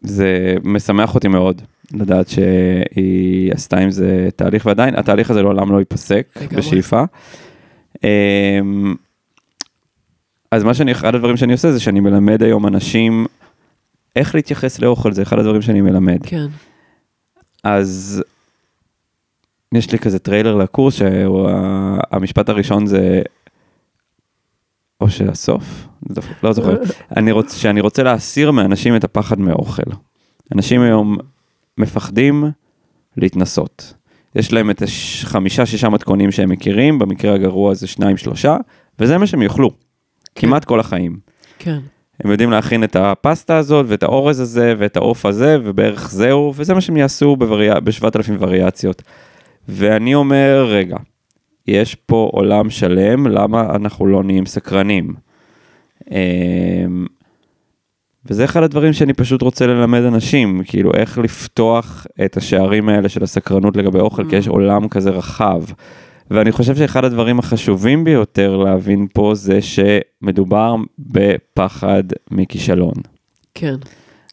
S2: זה משמח אותי מאוד לדעת שהיא עשתה עם זה תהליך, ועדיין התהליך הזה לעולם לא ייפסק בשאיפה. אמ, אז מה שאני, אחד הדברים שאני עושה זה שאני מלמד היום אנשים איך להתייחס לאוכל, זה אחד הדברים שאני מלמד.
S1: כן.
S2: אז יש לי כזה טריילר לקורס שהמשפט הראשון זה, או שהסוף, לא זוכר, אני רוצה, שאני רוצה להסיר מאנשים את הפחד מאוכל. אנשים היום מפחדים להתנסות. יש להם את החמישה שישה מתכונים שהם מכירים, במקרה הגרוע זה שניים שלושה, וזה מה שהם יאכלו, כן. כמעט כל החיים.
S1: כן.
S2: הם יודעים להכין את הפסטה הזאת ואת האורז הזה ואת העוף הזה ובערך זהו, וזה מה שהם יעשו בווריאצ... בשבעת אלפים וריאציות. ואני אומר, רגע, יש פה עולם שלם, למה אנחנו לא נהיים סקרנים? אמ, וזה אחד הדברים שאני פשוט רוצה ללמד אנשים, כאילו איך לפתוח את השערים האלה של הסקרנות לגבי אוכל, כי יש mm. עולם כזה רחב. ואני חושב שאחד הדברים החשובים ביותר להבין פה זה שמדובר בפחד מכישלון.
S1: כן.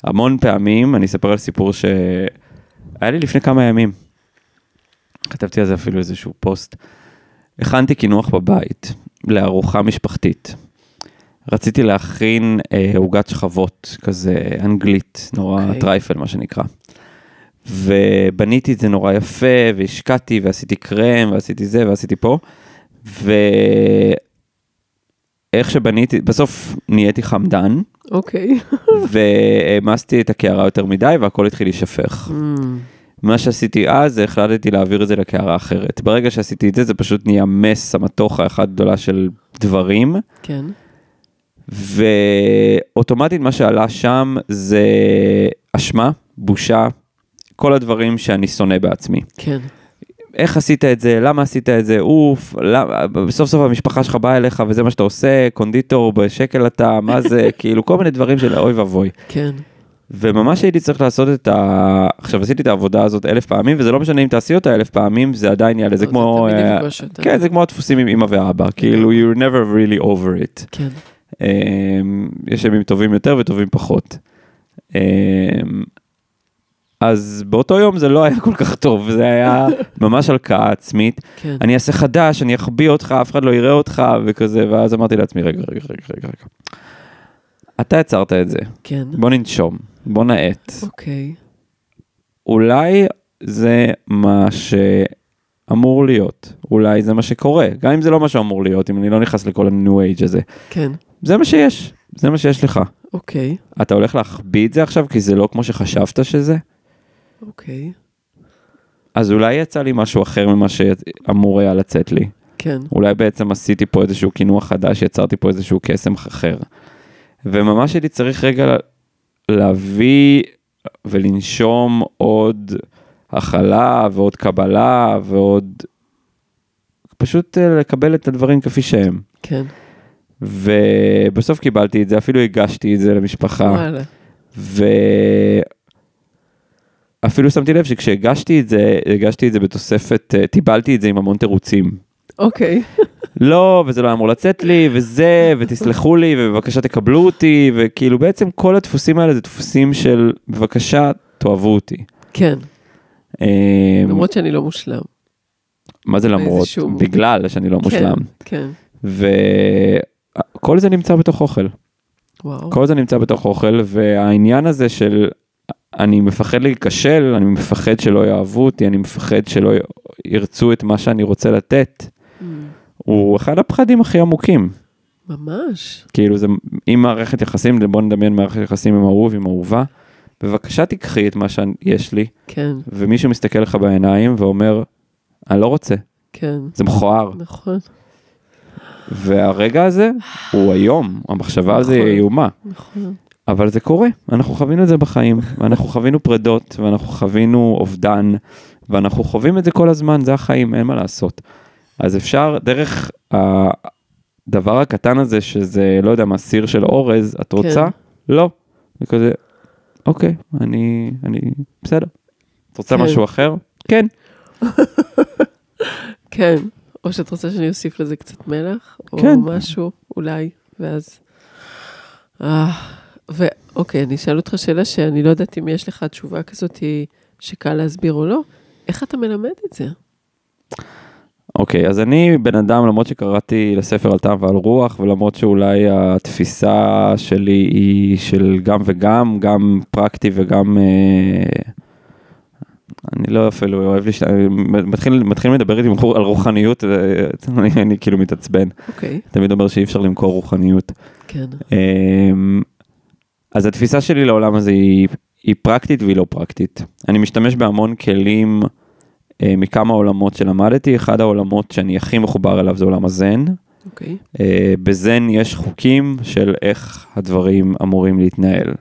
S2: המון פעמים, אני אספר על סיפור שהיה לי לפני כמה ימים. כתבתי על זה אפילו איזשהו פוסט. הכנתי קינוח בבית לארוחה משפחתית. רציתי להכין אה, עוגת אה, שכבות, כזה אנגלית, נורא okay. אוקיי. trifle מה שנקרא. ובניתי את זה נורא יפה, והשקעתי, ועשיתי קרם, ועשיתי זה, ועשיתי פה. ואיך שבניתי, בסוף נהייתי חמדן.
S1: אוקיי. Okay.
S2: והעמסתי את הקערה יותר מדי, והכל התחיל להישפך. Mm. מה שעשיתי אז, זה החלטתי להעביר את זה לקערה אחרת. ברגע שעשיתי את זה, זה פשוט נהיה מס המתוך האחד גדולה של דברים.
S1: כן.
S2: ואוטומטית מה שעלה שם זה אשמה, בושה, כל הדברים שאני שונא בעצמי.
S1: כן.
S2: איך עשית את זה, למה עשית את זה, אוף, למה, בסוף סוף המשפחה שלך באה אליך וזה מה שאתה עושה, קונדיטור בשקל אתה, מה זה, כאילו כל מיני דברים של אוי ואבוי.
S1: כן.
S2: וממש הייתי צריך לעשות את ה... עכשיו עשיתי את העבודה הזאת אלף פעמים, וזה לא משנה אם תעשי אותה אלף פעמים, זה עדיין יעלה, זה לא, כמו... כן, זה כמו הדפוסים עם אמא ואבא, כאילו you're never really over it.
S1: כן.
S2: אמ, יש ימים טובים יותר וטובים פחות. אמ, אז באותו יום זה לא היה כל כך טוב, זה היה ממש הלקאה עצמית.
S1: כן.
S2: אני אעשה חדש, אני אחביא אותך, אף אחד לא יראה אותך וכזה, ואז אמרתי לעצמי, רגע, רגע, רגע, רגע, רגע. אתה יצרת את זה.
S1: כן.
S2: בוא ננשום, בוא נאט.
S1: אוקיי.
S2: אולי זה מה שאמור להיות, אולי זה מה שקורה, גם אם זה לא מה שאמור להיות, אם אני לא נכנס לכל ה-new age הזה.
S1: כן.
S2: זה מה שיש, זה מה שיש לך.
S1: אוקיי.
S2: אתה הולך להחביא את זה עכשיו כי זה לא כמו שחשבת שזה?
S1: אוקיי.
S2: אז אולי יצא לי משהו אחר ממה שאמור היה לצאת לי.
S1: כן.
S2: אולי בעצם עשיתי פה איזשהו קינוח חדש, יצרתי פה איזשהו קסם אחר. וממש הייתי צריך רגע להביא ולנשום עוד הכלה ועוד קבלה ועוד פשוט אה, לקבל את הדברים כפי שהם.
S1: כן.
S2: ובסוף קיבלתי את זה, אפילו הגשתי את זה למשפחה. ואפילו שמתי לב שכשהגשתי את זה, הגשתי את זה בתוספת, אה, טיבלתי את זה עם המון תירוצים.
S1: אוקיי.
S2: לא, וזה לא היה אמור לצאת לי, וזה, ותסלחו לי, ובבקשה תקבלו אותי, וכאילו בעצם כל הדפוסים האלה זה דפוסים של בבקשה תאהבו אותי.
S1: כן,
S2: אה,
S1: למרות שאני לא מושלם.
S2: מה זה למרות? בגלל שאני לא מושלם.
S1: כן,
S2: וכל זה נמצא בתוך אוכל.
S1: וואו.
S2: כל זה נמצא בתוך אוכל, והעניין הזה של אני מפחד להיכשל, אני מפחד שלא יאהבו אותי, אני מפחד שלא ירצו את מה שאני רוצה לתת, הוא אחד הפחדים הכי עמוקים.
S1: ממש.
S2: כאילו זה, אם מערכת יחסים, בוא נדמיין מערכת יחסים עם אהוב, עם אהובה, בבקשה תיקחי את מה שיש לי,
S1: כן,
S2: ומישהו מסתכל לך בעיניים ואומר, אני לא רוצה,
S1: כן,
S2: זה מכוער.
S1: נכון,
S2: והרגע הזה הוא היום, המחשבה על זה היא
S1: נכון.
S2: איומה.
S1: נכון.
S2: אבל זה קורה, אנחנו חווינו את זה בחיים, ואנחנו חווינו פרדות, ואנחנו חווינו אובדן, ואנחנו חווים את זה כל הזמן, זה החיים, אין מה לעשות. אז אפשר, דרך הדבר הקטן הזה, שזה, לא יודע מה, סיר של אורז, את רוצה?
S1: כן.
S2: לא. זה כזה, אוקיי, אני, אני, בסדר. את רוצה
S1: כן.
S2: משהו אחר? כן.
S1: כן, או שאת רוצה שאני אוסיף לזה קצת מלח, או
S2: כן.
S1: משהו, אולי, ואז... אה, ואוקיי, אני אשאל אותך שאלה שאני לא יודעת אם יש לך תשובה כזאת שקל להסביר או לא. איך אתה מלמד את זה?
S2: אוקיי, אז אני בן אדם, למרות שקראתי לספר על טעם ועל רוח, ולמרות שאולי התפיסה שלי היא של גם וגם, גם פרקטי וגם... אה, אני לא אפילו אוהב להשת... מתחיל, מתחיל לדבר איתי על רוחניות, אה, אני, אני כאילו מתעצבן.
S1: אוקיי,
S2: תמיד אומר שאי אפשר למכור רוחניות.
S1: כן,
S2: אמ, אז התפיסה שלי לעולם הזה היא, היא פרקטית והיא לא פרקטית. אני משתמש בהמון כלים אה, מכמה עולמות שלמדתי, אחד העולמות שאני הכי מחובר אליו זה עולם הזן.
S1: אוקיי,
S2: אה, בזן יש חוקים של איך הדברים אמורים להתנהל.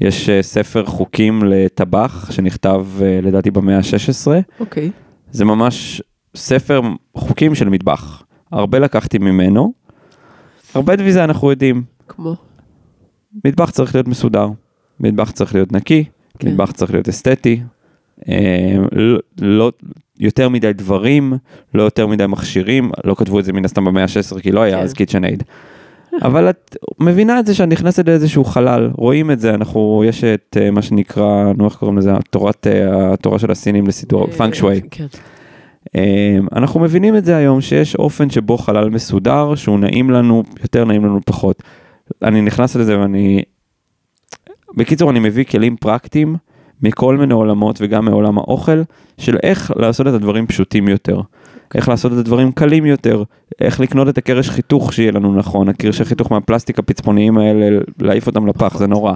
S2: יש אה, ספר חוקים לטבח שנכתב אה, לדעתי במאה ה-16.
S1: אוקיי,
S2: זה ממש ספר חוקים של מטבח. הרבה לקחתי ממנו. הרבה מזה אנחנו יודעים.
S1: כמו,
S2: מטבח צריך להיות מסודר, מטבח צריך להיות נקי,
S1: כן.
S2: מטבח צריך להיות אסתטי, אה, לא, לא יותר מדי דברים, לא יותר מדי מכשירים, לא כתבו את זה מן הסתם במאה ה-16 כי לא היה
S1: כן.
S2: אז קיצ'ן אייד. אבל את מבינה את זה שאת נכנסת לאיזשהו חלל, רואים את זה, אנחנו, יש את אה, מה שנקרא, נו איך קוראים לזה, תורת, אה, התורה של הסינים לסידור, פאנק שווי.
S1: כן,
S2: אה, אנחנו מבינים את זה היום שיש אופן שבו חלל מסודר שהוא נעים לנו יותר נעים לנו פחות. אני נכנס לזה ואני בקיצור אני מביא כלים פרקטיים מכל מיני עולמות וגם מעולם האוכל של איך לעשות את הדברים פשוטים יותר. איך לעשות את הדברים קלים יותר, איך לקנות את הקרש חיתוך שיהיה לנו נכון, הקרשי חיתוך מהפלסטיק הפצפוניים האלה, להעיף אותם לפח, זה נורא.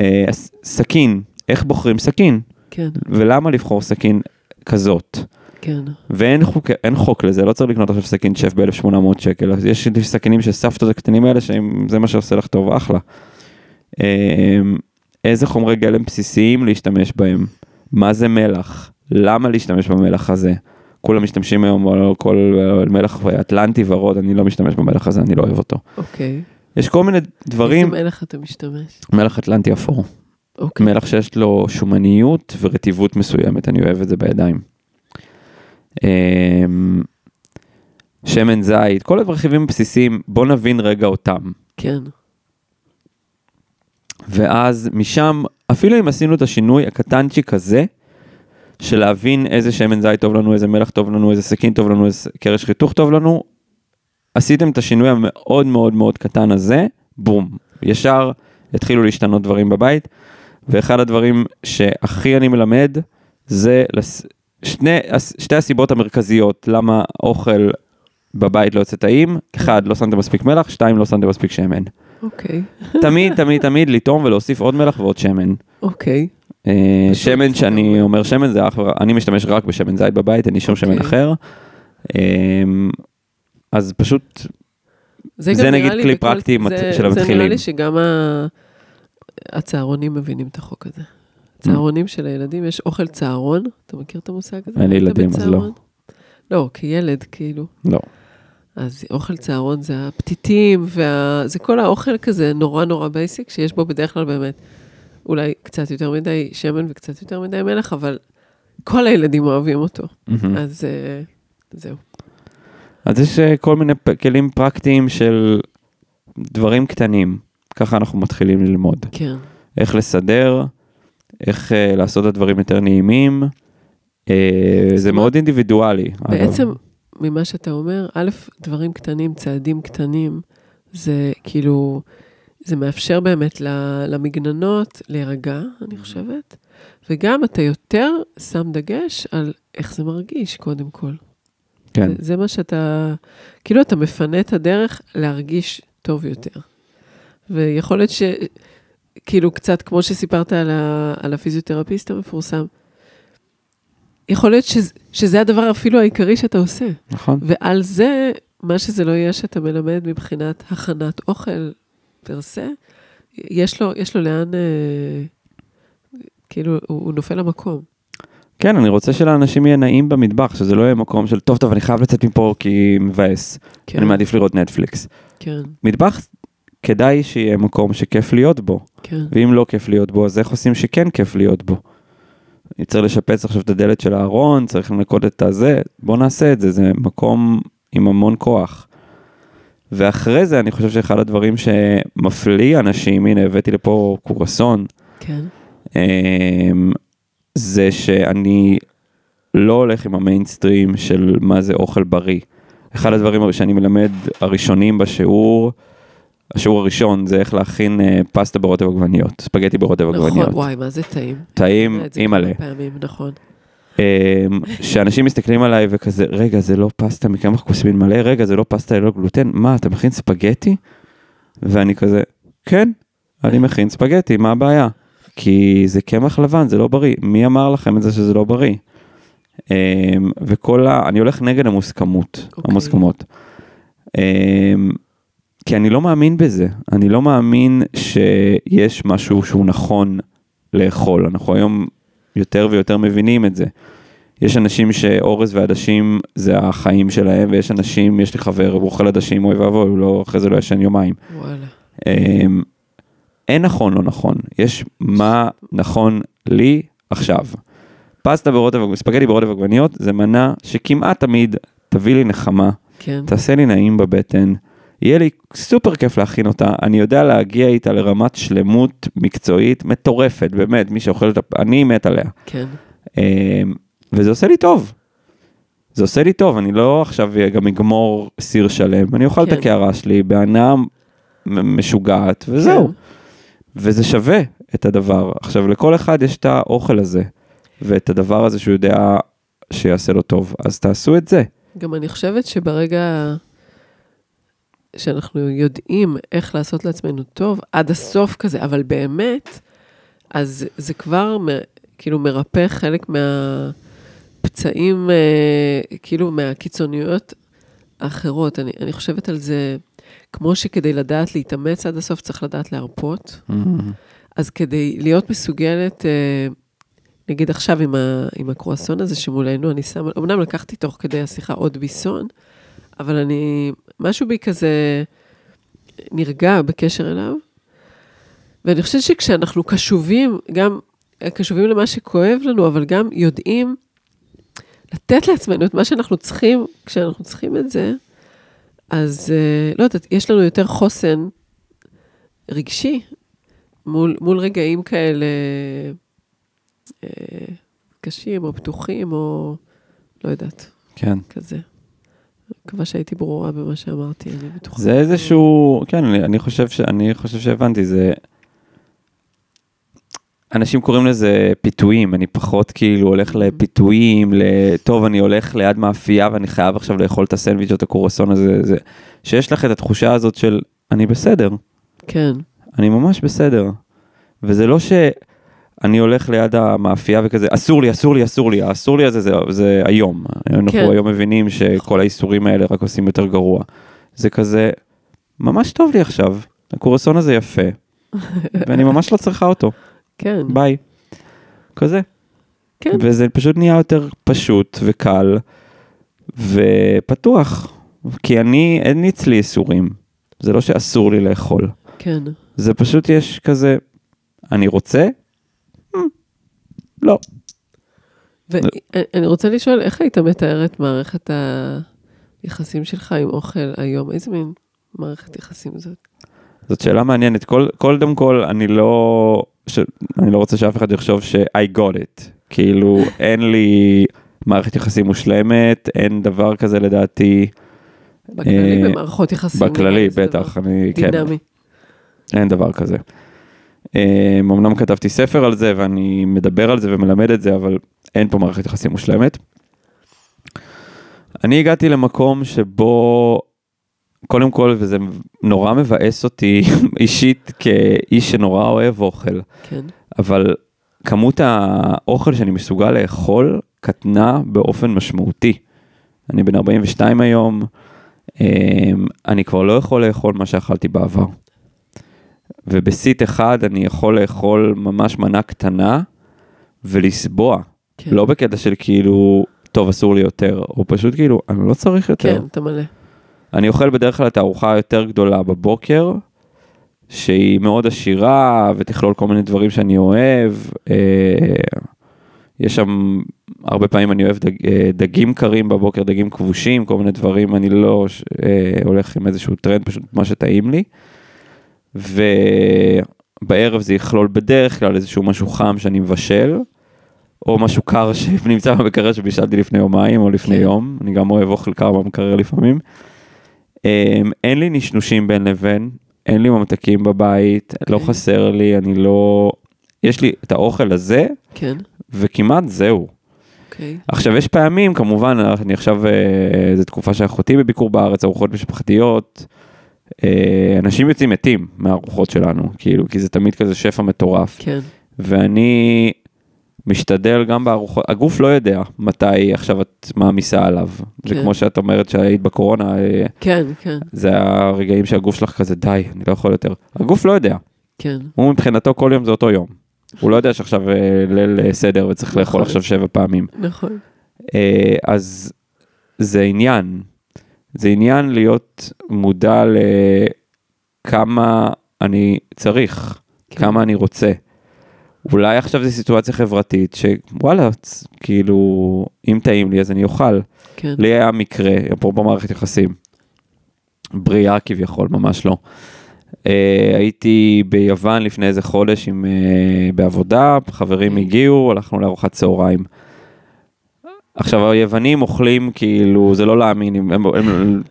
S2: אה, סכין, איך בוחרים סכין,
S1: כן,
S2: ולמה לבחור סכין כזאת.
S1: כן,
S2: ואין חוק, חוק לזה, לא צריך לקנות עכשיו סכין שף ב-1800 שקל, יש סכינים של סבתות הקטנים האלה, שזה מה שעושה לך טוב, אחלה. אמ, איזה חומרי גלם בסיסיים להשתמש בהם? מה זה מלח? למה להשתמש במלח הזה? כולם משתמשים היום על כל מלח אטלנטי ורוד, אני לא משתמש במלח הזה, אני לא אוהב אותו.
S1: אוקיי.
S2: יש כל מיני דברים,
S1: איזה מלח אתה משתמש?
S2: מלח אטלנטי אפור.
S1: אוקיי,
S2: מלח שיש לו שומניות ורטיבות מסוימת, אני אוהב את זה בידיים. אמ, שמן זית, כל הרכיבים הבסיסיים, בוא נבין רגע אותם.
S1: כן,
S2: ואז משם, אפילו אם עשינו את השינוי הקטנצ'יק הזה, של להבין איזה שמן זית טוב לנו, איזה מלח טוב לנו, איזה סכין טוב לנו, איזה קרש חיתוך טוב לנו, עשיתם את השינוי המאוד מאוד מאוד קטן הזה, בום, ישר התחילו להשתנות דברים בבית, ואחד הדברים שהכי אני מלמד, זה לס... שני, שתי הסיבות המרכזיות למה אוכל בבית לא יוצא טעים, אחד, לא שמתם מספיק מלח, שתיים, לא שמתם מספיק שמן.
S1: אוקיי,
S2: תמיד, תמיד, תמיד לטעום ולהוסיף עוד מלח ועוד שמן.
S1: אוקיי,
S2: אה, שמן שאני. אומר שמן זה אך אני משתמש רק בשמן זית בבית, אין לי שום שמן
S1: אוקיי.
S2: אחר. אה, אז פשוט,
S1: זה,
S2: זה נגיד
S1: נראה לי
S2: כלי
S1: בכל-
S2: פרקטי
S1: זה-
S2: של
S1: זה נראה
S2: המתחילים.
S1: לי שגם ה... הצהרונים מבינים את החוק הזה. צהרונים של הילדים, יש אוכל צהרון, אתה מכיר את המושג הזה?
S2: אין לי ילדים, אז לא.
S1: לא, כילד, כאילו.
S2: לא.
S1: אז אוכל צהרון זה הפתיתים, וה... זה כל האוכל כזה נורא נורא basic, שיש בו בדרך כלל באמת אולי קצת יותר מדי שמן וקצת יותר מדי מלח, אבל כל הילדים אוהבים אותו.
S2: מהמם.
S1: אז אה, זהו.
S2: אז יש אה, כל מיני כלים פרקטיים של דברים קטנים, ככה אנחנו מתחילים ללמוד.
S1: כן.
S2: איך לסדר, איך אה, לעשות את הדברים יותר נעימים. Uh, זה מאוד אינדיבידואלי. אגב.
S1: ממה שאתה אומר, א', דברים קטנים, צעדים קטנים, זה כאילו, זה מאפשר באמת למגננות להירגע, אני חושבת, וגם אתה יותר שם דגש על איך זה מרגיש, קודם כל.
S2: כן,
S1: זה, זה מה שאתה, כאילו אתה מפנה את הדרך להרגיש טוב יותר. ויכול להיות ש... כאילו קצת כמו שסיפרת על, ה, על הפיזיותרפיסט המפורסם, יכול להיות שזה, שזה הדבר אפילו העיקרי שאתה עושה.
S2: נכון.
S1: ועל זה, מה שזה לא יהיה שאתה מלמד מבחינת הכנת אוכל פר סה, יש לו, יש לו לאן, אה, כאילו, הוא, הוא נופל למקום.
S2: כן, אני רוצה שלאנשים יהיה נעים במטבח, שזה לא יהיה מקום של טוב טוב אני חייב לצאת מפה כי מבאס,
S1: כן,
S2: אני מעדיף לראות נטפליקס.
S1: כן,
S2: מטבח כדאי שיהיה מקום שכיף להיות בו,
S1: כן,
S2: ואם לא כיף להיות בו אז איך עושים שכן כיף להיות בו. אני צריך לשפץ עכשיו את הדלת של הארון, צריך לנקות את הזה, בוא נעשה את זה, זה מקום עם המון כוח. ואחרי זה אני חושב שאחד הדברים שמפליא אנשים, הנה הבאתי לפה קורסון,
S1: כן,
S2: אמ, זה שאני לא הולך עם המיינסטרים של מה זה אוכל בריא. אחד הדברים שאני מלמד הראשונים בשיעור, השיעור הראשון זה איך להכין אה, פסטה ברוטב עגבניות, ספגטי ברוטב
S1: נכון,
S2: עגבניות.
S1: וואי, מה זה טעים.
S2: טעים, אימא'לה.
S1: נכון.
S2: אמ, שאנשים מסתכלים עליי וכזה, רגע, זה לא פסטה מקמח כוסמין מלא, רגע, זה לא פסטה ללא גלוטן, מה, אתה מכין ספגטי? ואני כזה, כן, אני מכין ספגטי, מה הבעיה? כי זה קמח לבן, זה לא בריא. מי אמר לכם את זה שזה לא בריא? אמ, וכל ה... אני הולך נגד המוסכמות,
S1: אוקיי.
S2: המוסכמות. כי אני לא מאמין בזה, אני לא מאמין שיש משהו שהוא נכון לאכול. אנחנו היום יותר ויותר מבינים את זה. יש אנשים שאורז ועדשים זה החיים שלהם, ויש אנשים, יש לי חבר, הוא אוכל עדשים, אוי ואבוי, הוא לא, אחרי זה לא ישן יומיים.
S1: וואלה.
S2: אמ, אין נכון לא נכון, יש מה נכון לי עכשיו. פסטה ברוטב, ספגטי ברוטב עגבניות זה מנה שכמעט תמיד תביא לי נחמה,
S1: כן,
S2: תעשה לי נעים בבטן, יהיה לי סופר כיף להכין אותה, אני יודע להגיע איתה לרמת שלמות מקצועית מטורפת, באמת, מי שאוכל אותה, אני מת עליה.
S1: כן,
S2: אמ, וזה עושה לי טוב. זה עושה לי טוב, אני לא עכשיו גם אגמור סיר שלם, אני אוכל את
S1: כן.
S2: הקערה שלי בהנאה משוגעת, וזהו.
S1: כן.
S2: וזה שווה את הדבר. עכשיו, לכל אחד יש את האוכל הזה, ואת הדבר הזה שהוא יודע שיעשה לו טוב, אז תעשו את זה.
S1: גם אני חושבת שברגע שאנחנו יודעים איך לעשות לעצמנו טוב, עד הסוף כזה, אבל באמת, אז זה כבר מ- כאילו מרפא חלק מהפצעים, אה, כאילו מהקיצוניות האחרות. אני, אני חושבת על זה, כמו שכדי לדעת להתאמץ עד הסוף צריך לדעת להרפות. אז כדי להיות מסוגלת, אה, נגיד עכשיו עם, ה, עם הקרואסון הזה שמולנו, אני שמה, אמנם לקחתי תוך כדי השיחה עוד ביסון, אבל אני, משהו בי כזה נרגע בקשר אליו. ואני חושבת שכשאנחנו קשובים, גם קשובים למה שכואב לנו, אבל גם יודעים לתת לעצמנו את מה שאנחנו צריכים, כשאנחנו צריכים את זה, אז אה, לא יודעת, יש לנו יותר חוסן רגשי מול, מול רגעים כאלה אה, קשים או פתוחים או לא יודעת,
S2: כן.
S1: כזה. מקווה שהייתי ברורה במה שאמרתי, אני בטוחה.
S2: זה איזשהו, כן, אני, אני חושב ש... אני חושב שהבנתי, זה... אנשים קוראים לזה פיתויים, אני פחות כאילו הולך לפיתויים, לטוב, אני הולך ליד מאפייה ואני חייב עכשיו לאכול את הסנדוויץ' או את הקורסון הזה, זה... שיש לך את התחושה הזאת של אני בסדר,
S1: כן,
S2: אני ממש בסדר. וזה לא שאני הולך ליד המאפייה וכזה, אסור לי, אסור לי, אסור לי, האסור לי הזה זה, זה היום. אנחנו
S1: כן.
S2: היום מבינים שכל האיסורים האלה רק עושים יותר גרוע. זה כזה, ממש טוב לי עכשיו, הקורסון הזה יפה, ואני ממש לא צריכה אותו,
S1: כן,
S2: ביי. כזה.
S1: כן,
S2: וזה פשוט נהיה יותר פשוט וקל ופתוח. כי אני, אין אצלי איסורים. זה לא שאסור לי לאכול.
S1: כן.
S2: זה פשוט יש כזה, אני רוצה? Hmm, לא.
S1: ואני רוצה לשאול, איך היית מתאר את מערכת היחסים שלך עם אוכל היום? איזה מין מערכת יחסים זאת?
S2: זאת שאלה מעניינת. כל, קודם כל, אני לא, ש, אני לא רוצה שאף אחד יחשוב ש-I got it. כאילו, אין לי מערכת יחסים מושלמת, אין דבר כזה לדעתי.
S1: בכללי
S2: אה,
S1: במערכות יחסים.
S2: בכללי, בטח, אני, כן,
S1: דינמי.
S2: אין דבר כזה. אה, אמנם כתבתי ספר על זה ואני מדבר על זה ומלמד את זה, אבל אין פה מערכת יחסים מושלמת. אני הגעתי למקום שבו, קודם כל, וזה נורא מבאס אותי אישית כאיש שנורא אוהב אוכל,
S1: כן.
S2: אבל כמות האוכל שאני מסוגל לאכול קטנה באופן משמעותי. אני בן 42 היום, אמ, אני כבר לא יכול לאכול מה שאכלתי בעבר. ובסיט אחד אני יכול לאכול ממש מנה קטנה ולסבוע.
S1: כן.
S2: לא בקטע של כאילו, טוב, אסור לי יותר, או פשוט כאילו, אני לא צריך יותר.
S1: כן, אתה מלא.
S2: אני אוכל בדרך כלל את הארוחה היותר גדולה בבוקר, שהיא מאוד עשירה ותכלול כל מיני דברים שאני אוהב. אה, יש שם, הרבה פעמים אני אוהב דג, אה, דגים קרים בבוקר, דגים כבושים, כל מיני דברים, אני לא אה, הולך עם איזשהו טרנד, פשוט מה שטעים לי. ובערב זה יכלול בדרך כלל איזשהו משהו חם שאני מבשל, או משהו קר שנמצא במקרר שבישלתי לפני יומיים או לפני
S1: כן.
S2: יום, אני גם אוהב אוכל קר במקרר לפעמים. אמ, אין לי נשנושים בין לבין, אין לי ממתקים בבית, לא
S1: אוקיי.
S2: חסר לי, אני לא... יש לי את האוכל הזה,
S1: כן,
S2: וכמעט זהו.
S1: אוקיי.
S2: עכשיו יש פעמים כמובן אני עכשיו אה, זו תקופה שאחותי בביקור בארץ ארוחות משפחתיות. אה, אנשים יוצאים מתים מהארוחות שלנו כאילו כי זה תמיד כזה שפע מטורף
S1: כן,
S2: ואני משתדל גם בארוחות הגוף לא יודע מתי עכשיו את מעמיסה עליו זה
S1: כן.
S2: כמו שאת אומרת שהיית בקורונה אה,
S1: כן, כן,
S2: זה הרגעים שהגוף שלך כזה די אני לא יכול יותר הגוף לא יודע
S1: כן,
S2: הוא מבחינתו כל יום זה אותו יום. הוא לא יודע שעכשיו אה, ליל סדר וצריך לאכול
S1: נכון.
S2: עכשיו שבע פעמים.
S1: נכון.
S2: אז זה עניין, זה עניין להיות מודע לכמה אני צריך,
S1: כן.
S2: כמה אני רוצה. אולי עכשיו זו סיטואציה חברתית שוואלה, כאילו, אם טעים לי אז אני אוכל.
S1: כן,
S2: לי היה מקרה, אפרופו מערכת יחסים, בריאה כביכול, ממש לא. Uh, הייתי ביוון לפני איזה חודש עם, uh, בעבודה, חברים
S1: אוקיי.
S2: הגיעו, הלכנו לארוחת צהריים. עכשיו היוונים אוכלים כאילו, זה לא להאמין, הם, הם, הם,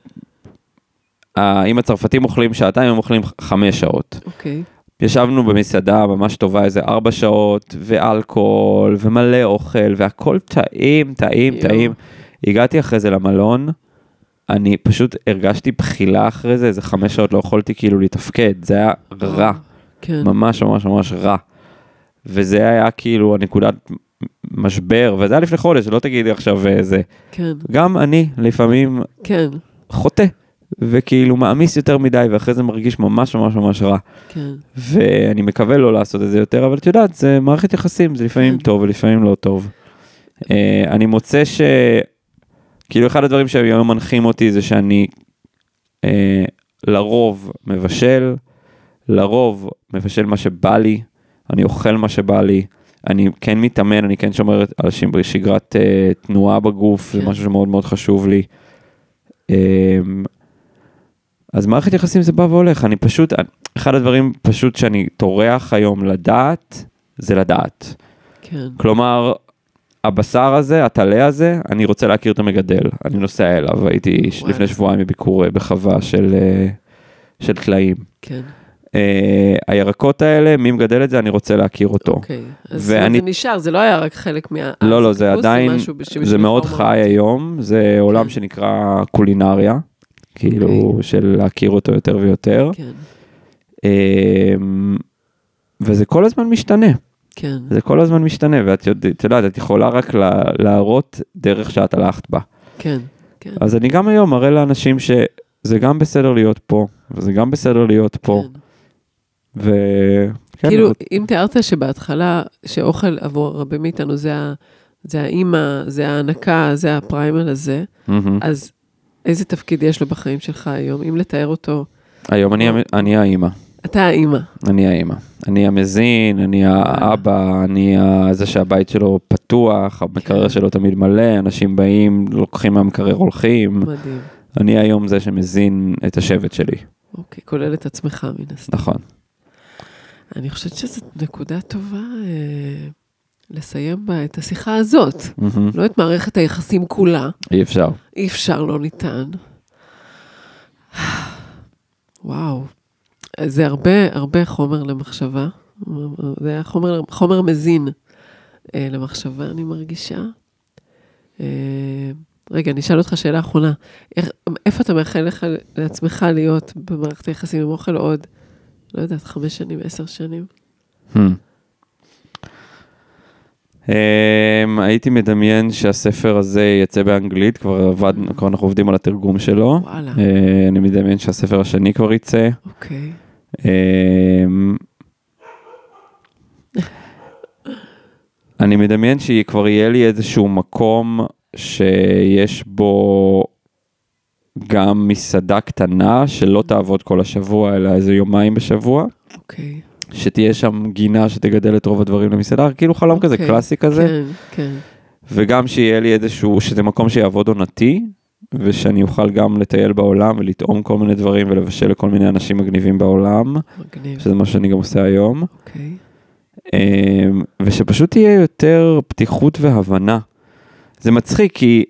S2: אם הצרפתים אוכלים שעתיים, הם אוכלים חמש שעות.
S1: אוקיי.
S2: ישבנו במסעדה ממש טובה איזה ארבע שעות, ואלכוהול, ומלא אוכל, והכל טעים, טעים,
S1: יואו.
S2: טעים. הגעתי אחרי זה למלון, אני פשוט הרגשתי בחילה אחרי זה, איזה חמש שעות לא יכולתי כאילו לתפקד, זה היה רע,
S1: כן,
S2: ממש ממש ממש רע. וזה היה כאילו הנקודת משבר, וזה היה לפני חודש, לא תגידי עכשיו איזה.
S1: כן,
S2: גם אני לפעמים
S1: כן,
S2: חוטא, וכאילו מעמיס יותר מדי, ואחרי זה מרגיש ממש ממש ממש רע.
S1: כן,
S2: ואני מקווה לא לעשות את זה יותר, אבל את יודעת, זה מערכת יחסים, זה לפעמים
S1: כן.
S2: טוב ולפעמים לא טוב. אה, אני מוצא ש... כאילו אחד הדברים שהיום מנחים אותי זה שאני אה, לרוב מבשל, לרוב מבשל מה שבא לי, אני אוכל מה שבא לי, אני כן מתאמן, אני כן שומר על שגרת, אה, תנועה בגוף, זה
S1: כן.
S2: משהו שמאוד מאוד חשוב לי. אה, אז מערכת יחסים זה בא והולך, אני פשוט, אחד הדברים פשוט שאני טורח היום לדעת, זה לדעת.
S1: כן,
S2: כלומר, הבשר הזה, הטלה הזה, אני רוצה להכיר את המגדל. אני נוסע אליו, הייתי
S1: וואלה.
S2: לפני שבועיים בביקור אה, בחווה של, אה, של טלאים.
S1: כן,
S2: אה, הירקות האלה, מי מגדל את זה, אני רוצה להכיר אותו.
S1: אוקיי. אז
S2: ואני-
S1: זה נשאר, זה לא היה רק חלק מה...
S2: לא, לא, זה עדיין, זה מאוד. חי היום, זה עולם
S1: כן.
S2: שנקרא קולינריה, כאילו,
S1: אוקיי.
S2: של להכיר אותו יותר ויותר.
S1: כן,
S2: אמ, וזה כל הזמן משתנה,
S1: כן,
S2: זה כל הזמן משתנה, ואת יודע- את יודעת, את יכולה רק לה- להראות דרך שאת הלכת בה.
S1: כן, כן.
S2: אז אני גם היום מראה לאנשים שזה גם בסדר להיות פה, וזה גם בסדר להיות פה,
S1: כן.
S2: ו... כן,
S1: כאילו,
S2: אבל-
S1: אם תיארת שבהתחלה, שאוכל עבור רבים מאיתנו זה ה- זה האימא, זה ההנקה, זה הפריימל הזה,
S2: מהמם.
S1: אז איזה תפקיד יש לו בחיים שלך היום? אם לתאר אותו,
S2: היום אני, אני האימא,
S1: אתה האימא.
S2: אני האימא. אני המזין, אני האבא, אני זה שהבית שלו פתוח, המקרר
S1: כן.
S2: שלו תמיד מלא, אנשים באים, לוקחים מהמקרר, הולכים.
S1: מדהים.
S2: אני היום זה שמזין את השבט שלי,
S1: אוקיי, כולל את עצמך מן הסתם.
S2: נכון.
S1: אני חושבת שזאת נקודה טובה אה, לסיים בה את השיחה הזאת. לא את מערכת היחסים כולה,
S2: אי אפשר.
S1: אי אפשר, לא ניתן. וואו, זה הרבה, הרבה חומר למחשבה. זה היה חומר, חומר מזין אה, למחשבה, אני מרגישה. אה, רגע, אני אשאל אותך שאלה אחרונה. איך, איפה אתה מאחל לך לעצמך להיות במערכת היחסים עם אוכל עוד, לא יודעת, חמש שנים, עשר שנים?
S2: Hmm. Um, הייתי מדמיין שהספר הזה יצא באנגלית, כבר עבדנו, כבר אנחנו עובדים על התרגום שלו.
S1: וואלה,
S2: Uh, אני מדמיין שהספר השני כבר יצא.
S1: אוקיי.
S2: Um, אני מדמיין שכבר יהיה לי איזשהו מקום שיש בו גם מסעדה קטנה שלא תעבוד כל השבוע, אלא איזה יומיים בשבוע.
S1: אוקיי.
S2: שתהיה שם גינה שתגדל את רוב הדברים למסעדה, כאילו חלום כזה
S1: אוקיי.
S2: קלאסי כזה,
S1: כן, כן.
S2: וגם שיהיה לי איזשהו, שזה מקום שיעבוד עונתי, ושאני אוכל גם לטייל בעולם ולטעום כל מיני דברים ולבשל לכל מיני אנשים מגניבים בעולם,
S1: מגניב.
S2: שזה מה שאני גם עושה היום,
S1: אוקיי.
S2: אמ, ושפשוט תהיה יותר פתיחות והבנה. זה מצחיק כי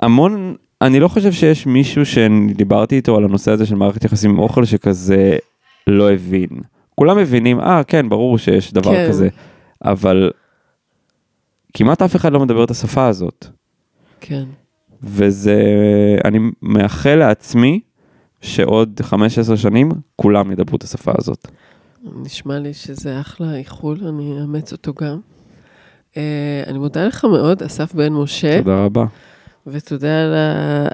S2: המון, אני לא חושב שיש מישהו שדיברתי איתו על הנושא הזה של מערכת יחסים עם אוכל שכזה לא הבין. כולם מבינים, אה כן, ברור שיש דבר
S1: כן.
S2: כזה, אבל כמעט אף אחד לא מדבר את השפה הזאת.
S1: כן.
S2: וזה, אני מאחל לעצמי שעוד 15 שנים כולם ידברו את השפה הזאת.
S1: נשמע לי שזה אחלה איחול, אני אאמץ אותו גם. אה, אני מודה לך מאוד, אסף בן משה,
S2: תודה רבה.
S1: ותודה על.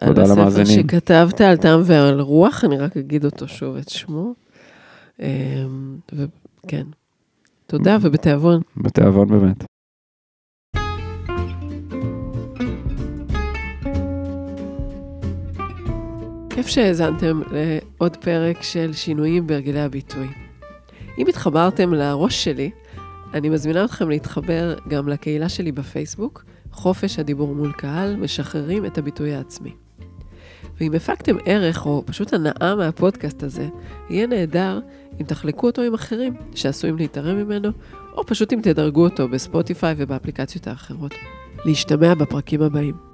S1: על הספר
S2: למאזינים.
S1: שכתבת על טעם ועל רוח, אני רק אגיד אותו שוב, את שמו. אה, וכן, תודה ובתיאבון.
S2: בתיאבון באמת.
S1: כיף שהאזנתם לעוד פרק של שינויים בהרגלי הביטוי. אם התחברתם לראש שלי, אני מזמינה אתכם להתחבר גם לקהילה שלי בפייסבוק, חופש הדיבור מול קהל, משחררים את הביטוי העצמי. ואם הפקתם ערך או פשוט הנאה מהפודקאסט הזה, יהיה נהדר אם תחלקו אותו עם אחרים שעשויים להתערם ממנו, או פשוט אם תדרגו אותו בספוטיפיי ובאפליקציות האחרות. להשתמע בפרקים הבאים.